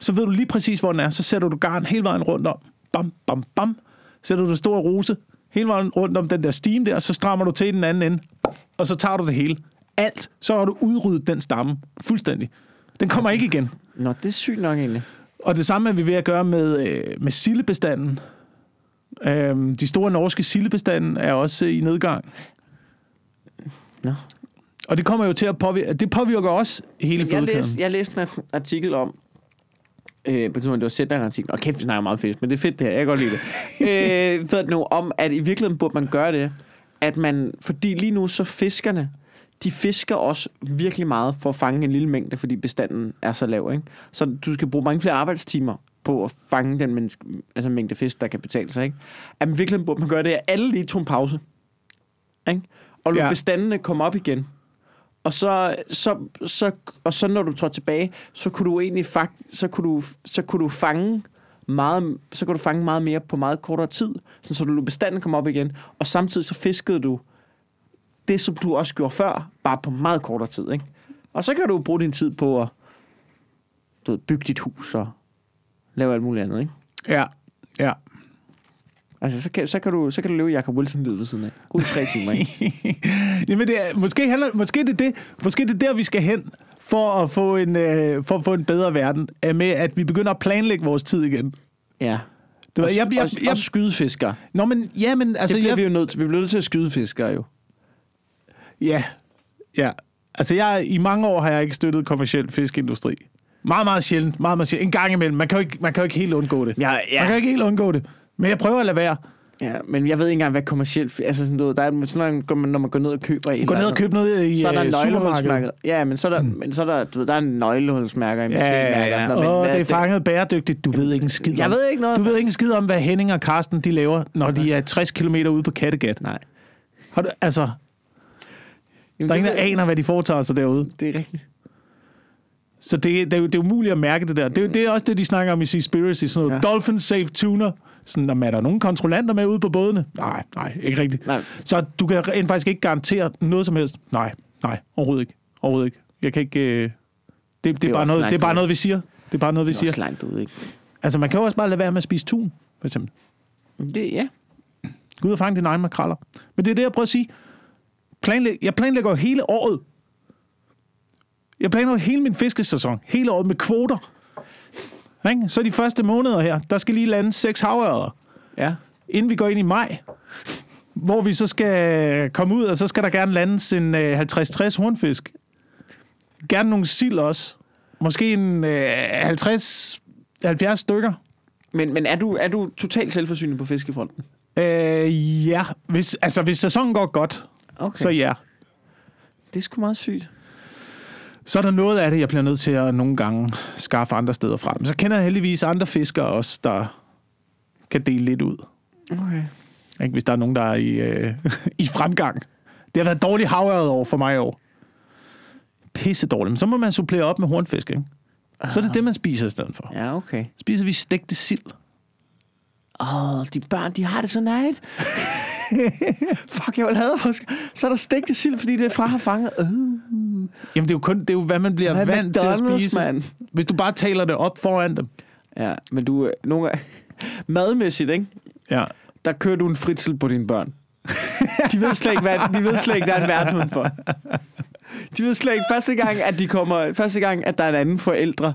Så ved du lige præcis, hvor den er. Så sætter du garn hele vejen rundt om. Bam, bam, bam. Sætter du stor rose hele vejen rundt om den der stime der, så strammer du til den anden ende, og så tager du det hele. Alt. Så har du udryddet den stamme fuldstændig. Den kommer ikke igen. Nå, det er sygt nok egentlig. Og det samme er vi ved at gøre med, øh, med sildebestanden. Øhm, de store norske sildebestanden er også i nedgang. Nå. Og det kommer jo til at påvirke, det påvirker også hele Jeg fødekæden. læste, jeg læste en artikel om, øh, på det var sæt en artikel, og kæft, vi snakker meget fisk, men det er fedt det her, jeg kan godt lide det. øh, ved nu, om, at i virkeligheden burde man gøre det, at man, fordi lige nu så fiskerne, de fisker også virkelig meget for at fange en lille mængde, fordi bestanden er så lav, ikke? Så du skal bruge mange flere arbejdstimer på at fange den menneske, altså mængde fisk, der kan betale sig, ikke? At i virkeligheden burde man gøre det, at alle lige tog en pause, ikke? Og lade Ja. bestandene komme op igen. Og så, så, så, og så når du tager tilbage, så kunne du egentlig fakt, så kunne du, så kunne du fange meget, så kunne du fange meget mere på meget kortere tid, sådan så du lod bestanden komme op igen, og samtidig så fiskede du det, som du også gjorde før, bare på meget kortere tid, ikke? Og så kan du bruge din tid på at du ved, bygge dit hus og lave alt muligt andet, ikke? Ja, ja. Altså, så kan, så kan, du, så kan du leve Jacob Wilson-livet ved siden af. God tre timer, ikke? Jamen, det er, måske, handler, måske, det er det, måske det er der, vi skal hen for at få en, øh, for at få en bedre verden, er med, at vi begynder at planlægge vores tid igen. Ja. Du, Og, ved, jeg, jeg, og, jeg, og skydefiskere. Nå, men, ja, men Altså, det bliver jeg, vi jo nødt til. Vi bliver nødt til at skyde fiskere jo. Ja, ja. Altså, jeg, i mange år har jeg ikke støttet kommersiel fiskeindustri. Meget, meget sjældent. Meget, meget sjældent. En gang imellem. Man kan jo ikke, man kan jo ikke helt undgå det. Ja, Man kan jo ikke helt undgå det. Men jeg prøver at lade være. Ja, men jeg ved ikke engang, hvad kommercielt... Altså, sådan noget, der er sådan, når man, når man går ned og køber... et Gå eller ned og andet, køb noget i så er der øh, supermarkedet. Ja, men så er der, mm. men så er der, du ved, der er en nøglehulsmærker i Ja, ja, ja. Sådan, Åh, det er fanget bæredygtigt. Du ved ikke en skid Jeg om. ved ikke noget. Du ved ikke en skid om, hvad Henning og Karsten de laver, når de er 60 km ude på Kattegat. Nej. Har du, altså, Jamen, der er ingen, der aner, hvad de foretager sig derude. Det er rigtigt. Så det, det, er, jo, det er umuligt at mærke det der. Det, er det er også det, de snakker om i Seaspiracy. Sådan noget Ja. dolphin safe tuner. Sådan, om er der nogen kontrollanter med ude på bådene? Nej, nej, ikke rigtigt. Nej. Så du kan rent faktisk ikke garantere noget som helst. Nej, nej, overhovedet ikke. Overhovedet ikke. Jeg kan ikke... Øh... Det, det, er er bare noget, det er bare noget, vi siger. Det er bare noget, vi Det er siger. langt ud, ikke? Altså, man kan jo også bare lade være med at spise tun, for eksempel. Det, ja. Gå ud og fange dine egne makraller. Men det er det, jeg prøver at sige. Planlæg, jeg planlægger hele året. Jeg planlægger jo hele min fiskesæson. Hele året med kvoter. Ikke? Så de første måneder her, der skal lige lande seks havørder, Ja. inden vi går ind i maj. Hvor vi så skal komme ud, og så skal der gerne landes en øh, 50-60 hornfisk. Gerne nogle sild også. Måske en øh, 50 70 stykker. Men, men er, du, er du totalt selvforsynende på fiskefronten? Øh, ja, hvis, altså hvis sæsonen går godt, Okay. så ja. Det er sgu meget sygt. Så er der noget af det, jeg bliver nødt til at nogle gange skaffe andre steder fra. Men så kender jeg heldigvis andre fiskere også, der kan dele lidt ud. Okay. Ikke? Hvis der er nogen, der er i, øh, i fremgang. Det har været dårligt havøret over for mig i år. Pisse dårligt. Men så må man supplere op med hornfisk, ikke? Så er det det, man spiser i stedet for. Ja, okay. Spiser vi stegte sild. Åh, oh, de børn, de har det så nært. Fuck, jeg vil have. Så er der stegte sild, fordi det er fra har fanget. Øh. Jamen, det er jo kun det er jo, hvad man bliver Hvad vant til at spise. mand? Hvis du bare taler det op foran dem. Ja, men du... øh, Nogle gange... Madmæssigt, ikke? Ja. Der kører du en fritsel på dine børn. De ved slet ikke, hvad, de ved slet ikke, der er en verden udenfor. De ved slet ikke, første gang, at de kommer, første gang, at der er en anden forældre,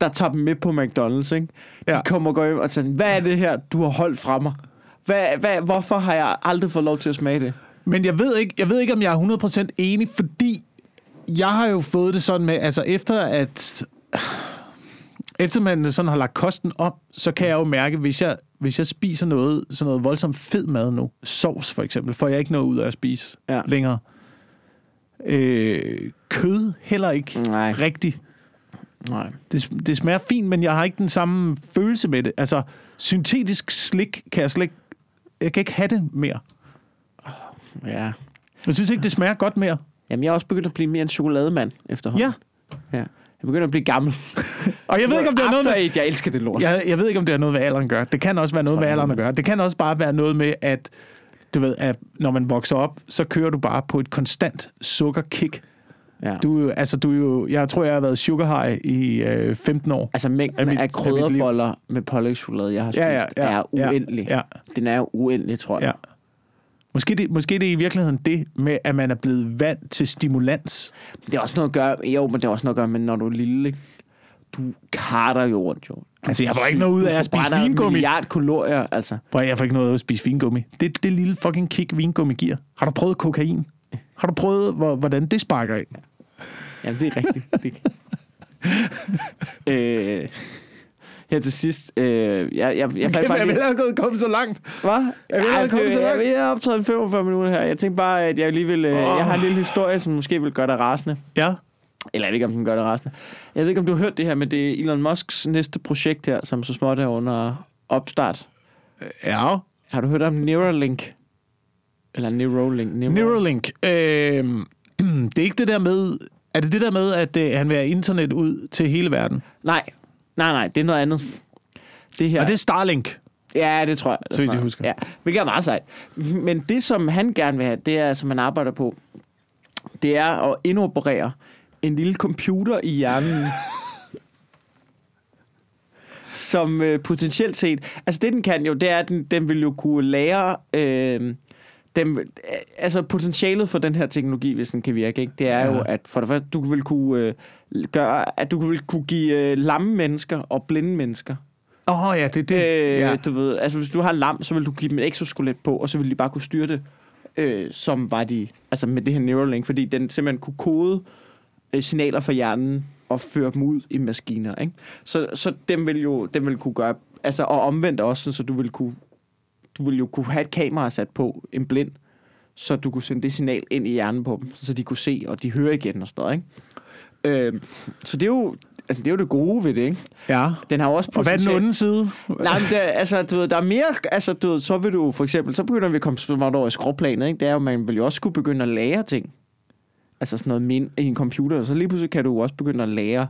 der tager dem med på McDonald's, ikke? De Ja. kommer og går hjem og siger, hvad er det her, du har holdt fra mig? Hvad, hvad, hvorfor har jeg aldrig fået lov til at smage det? Men jeg ved ikke, jeg ved ikke om jeg er 100% enig, fordi jeg har jo fået det sådan med, altså efter at efter man sådan har lagt kosten op, så kan jeg jo mærke, hvis jeg, hvis jeg spiser noget, sådan noget voldsomt fed mad nu, sovs for eksempel, får jeg ikke noget ud af at spise Ja. ja. længere. Øh, kød heller ikke Nej. rigtigt. Nej. Det, det smager fint, men jeg har ikke den samme følelse med det. Altså, syntetisk slik kan jeg slet ikke, jeg kan ikke have det mere. Ja. Jeg synes ikke, det smager godt mere. Jamen, jeg er også begyndt at blive mere en chokolademand efterhånden. Ja. ja. Jeg begynder at blive gammel. Og jeg ved ikke, om det er noget med, Eight, jeg elsker det lort. jeg, jeg ved ikke, om det har noget med alderen at gøre. Det kan også være noget tror, med er alderen at gøre. Det kan også bare være noget med, at du ved, at når man vokser op, så kører du bare på et konstant sukkerkick. Ja. Du, altså, du jo, jeg tror, jeg har været sugar high i øh, 15 år. Altså mængden Af mit- af, af krydderboller med pålægschokolade, jeg har spist, Ja, ja, ja, er ja, uendelig. ja. Den er jo uendelig, tror jeg. Ja. Måske det, måske det er i virkeligheden det med, at man er blevet vant til stimulans. Det er også noget at gøre, jo, men det er også noget at gøre med, når du er lille? Du karter jo rundt, jo. Altså, jeg får ikke noget ud af at spise vingummi. milliard kalorier, altså. At- jeg får ikke noget ud af at spise vingummi. Det det lille fucking kick, vingummi giver. Har du prøvet kokain? Har du prøvet, hvor- hvordan det sparker af? Jamen, det er rigtigt. Det... øh, her til sidst, øh, jeg, jeg, jeg, Jeg, bare jeg lige- vil have gået kommet så langt. Hvad? Jeg vil Ej, have kommet det- så langt. jeg, jeg har optaget en 45 minutter her. Jeg tænkte bare, at jeg lige vil... Øh, Jeg har en lille historie, som måske vil gøre dig rasende. Ja. Eller jeg ved ikke, om den gør dig rasende. Jeg ved ikke, om du har hørt det her, men det er Elon Musks næste projekt her, som så småt er under opstart. Ja. Har du hørt om Neuralink? Eller Neuralink? Neuralink. Øh, det er ikke det der med... Er det det der med, at øh, han vil have internet ud til hele verden? Nej, nej, nej, det er noget andet. Det her... Og det er Starlink. Ja, det tror jeg. Så vidt jeg husker. Ja, hvilket er meget sejt. Men det, som han gerne vil have, det er, som han arbejder på, det er at indoperere en lille computer i hjernen, som øh, potentielt set... Altså det, den kan jo, det er, at den, den vil jo kunne lære... Øh, den, øh, altså potentialet for den her teknologi, hvis den kan virke, ikke? det er ja. jo, at for det første, du vil kunne øh, gøre, at du vil kunne give øh, lamme mennesker og blinde mennesker Åh oh, ja, det er det. Øh, ja. Du ved, altså hvis du har lam, så vil du give dem et exoskelet på, og så vil de bare kunne styre det, øh, som var de, altså med det her Neuralink, fordi den simpelthen kunne kode øh, signaler fra hjernen og føre dem ud i maskiner, ikke? Så, så den vil jo, den vil kunne gøre, altså og omvendt også, så du vil kunne, du vil jo kunne have et kamera sat på, en blind, så du kunne sende det signal ind i hjernen på dem, så de kunne se, og de hører igen og sådan noget, ikke? Øh, så det er jo, altså, det er jo det gode ved det, ikke? ja. Den har også Og hvad er den potentiale- onde side? Nej, men det, altså, du ved, der er mere, altså, du ved, så vil du for eksempel, så begynder vi at komme meget over i skråplanet, ikke? Det er jo, man vil jo også skulle begynde at lære ting. Altså sådan noget mind i en computer, så lige pludselig kan du også begynde at lære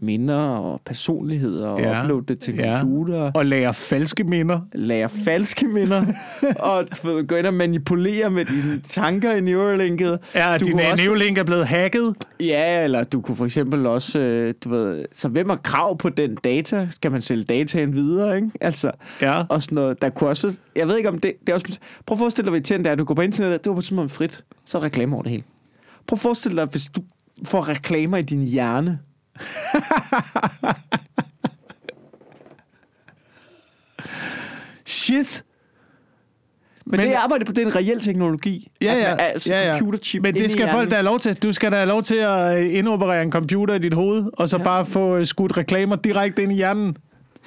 minder og personligheder og Ja. uploade det til Ja. computer. Og lære falske minder. Lære falske minder, og ved, gå ind og manipulere med dine tanker i Neuralinket. Ja, Du din også... Neuralink er blevet hacket. Ja, eller du kunne for eksempel også, øh, du ved, så hvem har krav på den data? Skal man sælge dataen videre, ikke? Altså, Ja. og sådan noget. Der kunne også, jeg ved ikke om det, det er også, prøv at forestille dig, hvad er, du går på internettet, det var på simpelthen frit, så er reklamer over det hele. Prøv at forestille dig, hvis du får reklamer i din hjerne. Shit. Men, Men- det arbejde på, det er en reel teknologi. Ja, At ja. man- Altså ja, ja. computerchip Men det skal folk da have lov til. Du skal da have lov til at øh, indoperere en computer i dit hoved, og så ja. Bare få øh, skudt reklamer direkte ind i hjernen.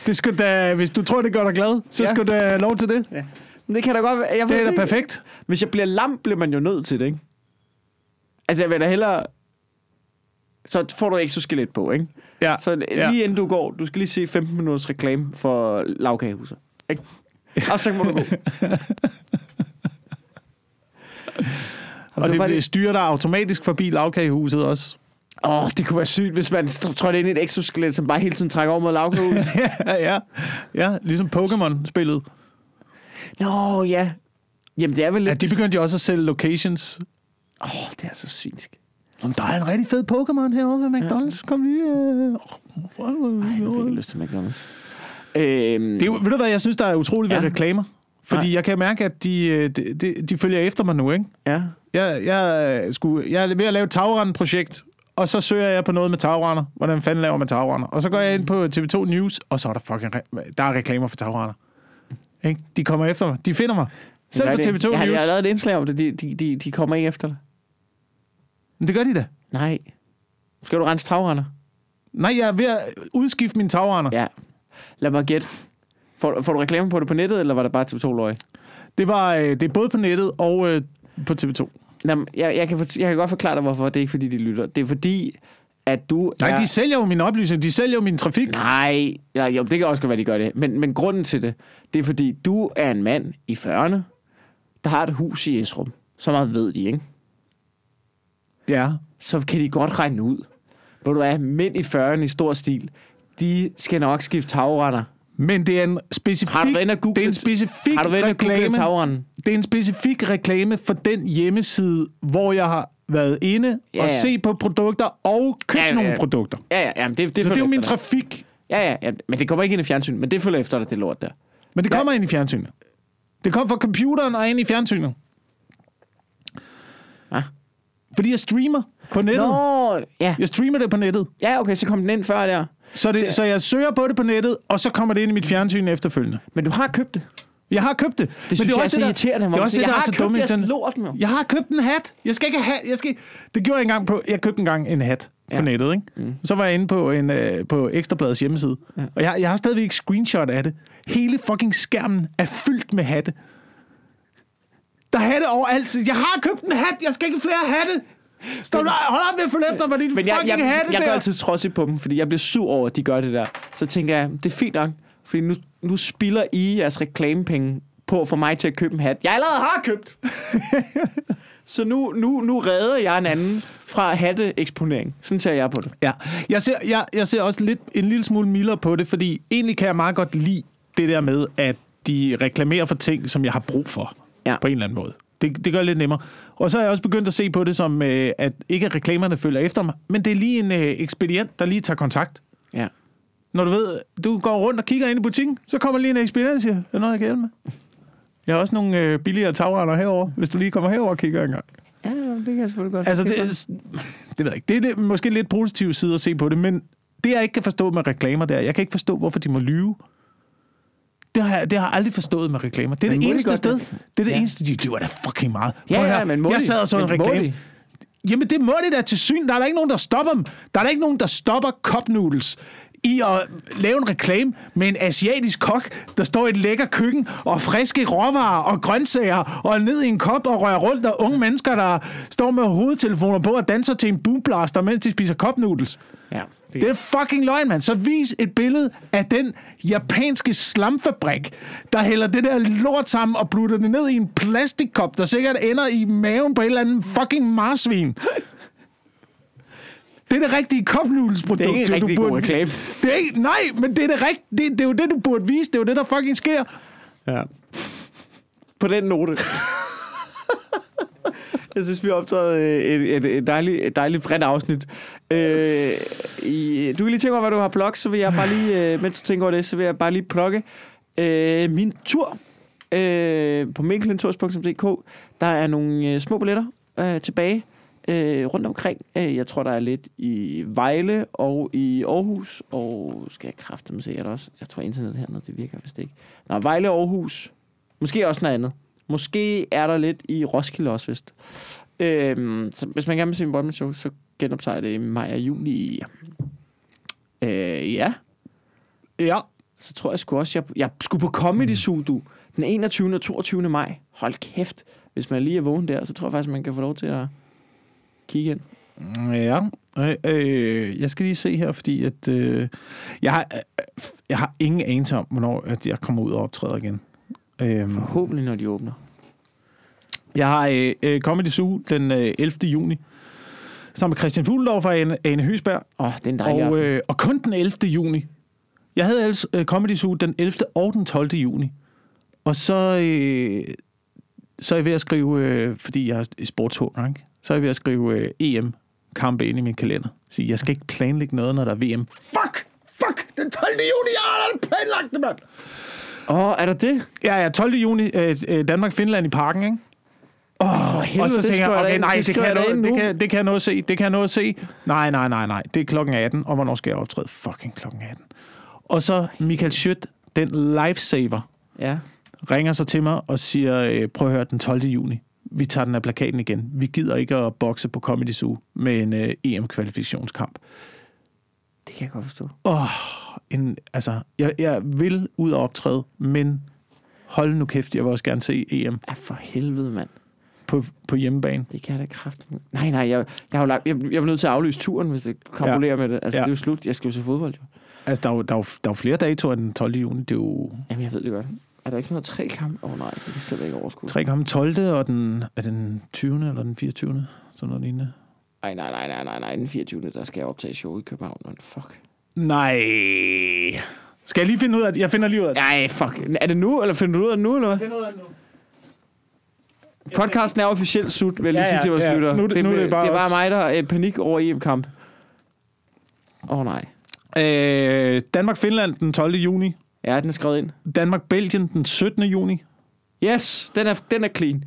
Det skal da, hvis du tror, det gør dig glad, så ja. Skal du have lov til det. Ja. Men det kan da godt være. Jeg Det er da perfekt. Hvis jeg bliver lam, bliver man jo nødt til det, ikke? Altså, jeg vil da hellere... Så får du exoskelet på, ikke? Ja. Så ja. lige inden du går, du skal lige se 15 minutters reklame for lavkagehuset. Ikke? Og så må du gå. Og det, var det styrer dig automatisk forbi lavkagehuset også. Åh, oh, det kunne være sygt, hvis man trådte ind i et exoskelet, som bare hele tiden trækker over mod lavkagehuset. ja, ja. Ja, ligesom Pokémon-spillet. Nå, ja. Jamen, det er vel Ja, lidt... de begyndte jo også at sælge locations. Åh, oh, det er så svinsk. Om der er en rigtig fed Pokémon herovre ved McDonald's. Kom lige. Øh... Ej, nu fik jeg lyst til McDonald's. Øhm, Det er ved du hvad, jeg synes, der er utroligt ved Ja. reklamer. Fordi Nej. jeg kan mærke, at de, øh, de, de, de følger efter mig nu, ikke? Ja. Jeg, jeg, øh, skulle, jeg er ved at lave et tagrende-projekt, og så søger jeg på noget med tagrender. Hvordan fanden laver man tagrender? Og så går jeg ind på TV2 News, og så er der fucking re- der er reklamer for tagrender. Ikke? De kommer efter mig. De finder mig. Selv på det. TV2 jeg, har- News. Jeg har lavet et indslag om det. De, de, de, de kommer ikke efter dig. Men det gør de da. Nej. Skal du rense tagrender? Nej, jeg er ved at udskifte mine tagrender. Ja. Lad mig gætte. Får, får du reklame på det på nettet, eller var det bare TV2 løg? Det, var, øh, det er både på nettet og øh, på TV2. Jamen, jeg, jeg, kan, for- jeg kan godt forklare dig, hvorfor. Det er ikke, fordi de lytter. Det er fordi, at du Nej, er... de sælger jo mine oplysninger. De sælger jo min trafik. Nej, ja, jo, det kan også godt være, de gør det. Men, men grunden til det, det er fordi, du er en mand i 40'erne, der har et hus i Esrum. Så meget ved de, ikke? Ja. Så kan de godt regne ud. Ved du hvad, mænd i 40'erne i stor stil, de skal nok skifte tagrender. Men det er en specifik, Har du og det er en specifik Har du og reklame. Det er en specifik reklame for den hjemmeside, hvor jeg har været inde Ja, og ja. se på produkter og købt Ja, ja, nogle ja. produkter. Ja, ja, ja men det, det, Så det er jo min dig. trafik. Ja, ja, ja, men det kommer ikke ind i fjernsyn, men det følger efter dig, det lort der. Men det Ja. kommer ind i fjernsynet. Det kommer fra computeren og ind i fjernsynet. Fordi jeg streamer på nettet. Nå, ja. Jeg streamer det på nettet. Ja, okay, så kom den ind før der. Så, det, så jeg søger på det på nettet, og så kommer det ind i mit fjernsyn efterfølgende. Men du har købt det. Jeg har købt det. Det synes er jeg også er så irriterende. Det er også det, jeg der er så dumt. jeres internet. lort, med. Jeg har købt en hat. Jeg skal ikke have... Jeg skal... Det gjorde jeg engang på... Jeg købte engang en hat på Ja. nettet, ikke? Mm. Så var jeg inde på, en, øh, på Ekstrabladets hjemmeside. Ja. Og jeg, jeg har stadigvæk screenshot af det. Hele fucking skærmen er fyldt med hatte. Der er hatte overalt. Jeg har købt en hat. Jeg skal ikke flere hatte. Stop, nej, hold op med at følge efter mig. Din Men jeg, fucking jeg, hatte jeg der. går altid trodsigt på dem, fordi jeg bliver sur over, at de gør det der. Så tænker jeg, det er fint nok, fordi nu, nu spilder I jeres reklamepenge på få mig til at købe en hat, jeg allerede har købt. så nu, nu, nu redder jeg en anden fra hatteeksponering. Sådan ser jeg på det. Ja, jeg ser, jeg, jeg ser også lidt, en lille smule mildere på det, fordi egentlig kan jeg meget godt lide det der med, at de reklamerer for ting, som jeg har brug for, Ja. på en eller anden måde. Det, det gør det lidt nemmere. Og så er jeg også begyndt at se på det som, øh, at ikke at reklamerne følger efter mig, men det er lige en øh, ekspedient, der lige tager kontakt. Ja. Når du ved, du går rundt og kigger ind i butikken, så kommer lige en ekspedient og siger, er der noget, jeg kan hjælpe med? Jeg har også nogle øh, billigere tagrender herover, hvis du lige kommer herover og kigger en gang. Ja, det kan jeg selvfølgelig godt. Altså, det, er- det ved jeg ikke. Det er det, måske lidt positiv side at se på det, men det, jeg ikke kan forstå med reklamer, der, jeg kan ikke forstå, hvorfor de må lyve. Det har, jeg, det har jeg aldrig forstået med reklamer. Det er Men det eneste sted. det? Det er det Ja. eneste, de lyver da fucking meget. Ja, Prøv ja, men må Jeg sad og så en reklame. de? Jamen, det må de da til syn. Der er der ikke nogen, der stopper dem. Der er der ikke nogen, der stopper cup noodles i at lave en reklame med en asiatisk kok, der står i et lækker køkken og friske råvarer og grøntsager og ned i en kop og rører rundt og unge mennesker, der står med hovedtelefoner på og danser til en boomblaster, mens de spiser noodles. Ja, Det er fucking løgn, mand. Så vis et billede af den japanske slamfabrik, der hælder det der lort sammen og plutter det ned i en plastikkop, der sikkert ender i maven på et eller andet fucking marsvin. Det er det rigtige cup noodles produkt. Det er ikke en rigtig god reklame. Det er ikke, nej, men det er det rigtige. Det, det, er jo det, du burde vise. Det er jo det, der fucking sker. Ja. På den note. Jeg synes, vi har optaget øh, et, et, et, dejligt, et dejligt bredt afsnit. Øh, i, du kan lige tænke over, hvad du har blog, så vil jeg bare lige, øh, mens du tænker over det, så vil jeg bare lige plukke øh, min tur øh, på minklintours.dk. Der er nogle øh, små billetter øh, tilbage øh, rundt omkring. Øh, jeg tror, der er lidt i Vejle og i Aarhus, og skal jeg kræfte sikkert også. Jeg tror, internet hernede, det virker vist ikke. Nå, Vejle og Aarhus. Måske også noget andet. Måske er der lidt i Roskilde også, vist. Øhm, så hvis man gerne vil se en one show, så genoptager jeg det i maj og juli. Øh, ja. Ja. Så tror jeg sgu også, jeg, jeg skulle på Comedy Zoo, du. Den 21. og 22. maj. Hold kæft. Hvis man lige er vågen der, så tror jeg faktisk, man kan få lov til at kigge ind. Ja, øh, øh, jeg skal lige se her, fordi at, øh, jeg, har, øh, jeg har ingen anelse om, hvornår at jeg kommer ud og optræder igen. Øhm, Forhåbentlig, når de åbner. Jeg har øh, øh, Comedy Zoo den øh, 11. juni, sammen med Christian Fugledorf og Ane, Ane Høsberg, Åh, oh, det er en dejlig og, øh, og kun den 11. juni. Jeg havde ellers øh, Comedy Zoo den 11. og den 12. juni. Og så, øh, så er jeg ved at skrive, øh, fordi jeg er sportshåner, ikke? så er jeg ved at skrive øh, EM-kampe ind i min kalender. Så jeg skal ikke planlægge noget, når der er VM. Fuck! Fuck! Den 12. juni, jeg har planlagt det, mand! Åh, oh, er der det? Ja, ja, 12. juni, øh, øh, Danmark-Finland i parken, ikke? Oh, For helvede, og så tænker jeg, okay, nej, det det, kan jeg nå, det, kan, det kan jeg nå at se, det kan jeg nå at se. Nej, nej, nej, nej, det er klokken 18, og hvornår skal jeg optræde? Fucking klokken 18. Og så Michael Schødt, den lifesaver, Ja. ringer så til mig og siger, øh, prøv at høre, den 12. juni, vi tager den af plakaten igen. Vi gider ikke at bokse på Comedy Zoo med en øh, EM-kvalifikationskamp. Det kan jeg godt forstå. Åh, en, altså, jeg, jeg vil ud og optræde, men hold nu kæft, jeg vil også gerne se EM Ja, for helvede, mand. På, på hjemmebane. Det kan jeg da kraftigt. Nej, nej, jeg, jeg, har jo lagt, jeg, jeg var nødt til at aflyse turen, hvis det kalkulerer ja. med det. Altså, Ja. det er jo slut. Jeg skal jo se fodbold, jo. Altså, der er jo, der er jo, der er jo flere datoer end den 12. juni. Det er jo Jamen, jeg ved det godt. Er der ikke sådan noget tre kamp? Åh oh, nej, det kan jeg slet ikke overskue. tre gange 12. og den, er den 20. eller den 24. Sådan noget lignende. Nej, nej, nej, nej, nej, nej. Den 24. der skal jeg optage show i København. Men fuck. Nej. Skal jeg lige finde ud af det? Jeg finder lige ud af det. Nej, fuck. Er det nu, eller finder du ud af det nu, eller hvad? finder ud af det nu. Podcasten er officielt slut, vil jeg lige Ja, sige til vores ja. lytter. Nu er det- nu er det bare det er bare mig, der er panik over EM-kamp. Åh oh, nej. Øh, Danmark-Finland den 12. juni. Ja, den er skrevet ind. Danmark-Belgien den 17. juni. Yes, den er, den er clean.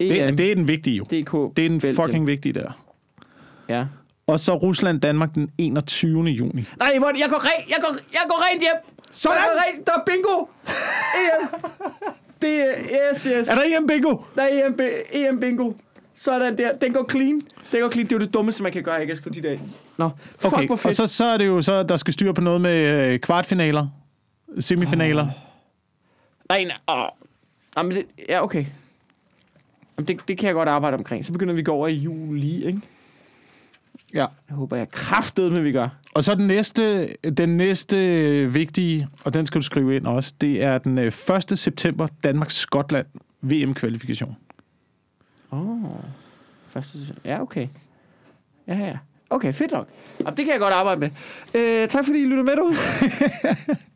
Det, EM. det er den vigtige jo. DK. Det er den Belgien. fucking vigtige der. Ja. Og så Rusland-Danmark den 21. juni. Nej, jeg går, jeg, går, jeg går rent hjem. Sådan! Går rent, der er bingo. EM. Det er, yes, yes. Er der EM bingo? Der er EM, EM bingo. Sådan der. Den går clean. Den går clean. Det er jo det dummeste, man kan gøre. Jeg kan skrive de ind. Nå, fuck, Okay, hvor og fedt. så, så er det jo så, der skal styre på noget med øh, kvartfinaler, semifinaler. Oh. Nej, nej. Åh. Jamen, det, ja, okay. Jamen, det, det kan jeg godt arbejde omkring. Så begynder vi at gå over i juli, ikke? Ja. Jeg håber, jeg kraftet med, vi gør. Og så den næste, den næste øh, vigtige, og den skal du skrive ind også, det er den øh, 1. september, Danmark-Skotland VM-kvalifikation. Åh. Oh. Første Ja, okay. Ja, ja. Okay, fedt nok. Jamen, det kan jeg godt arbejde med. Øh, tak fordi I lyttede med derude.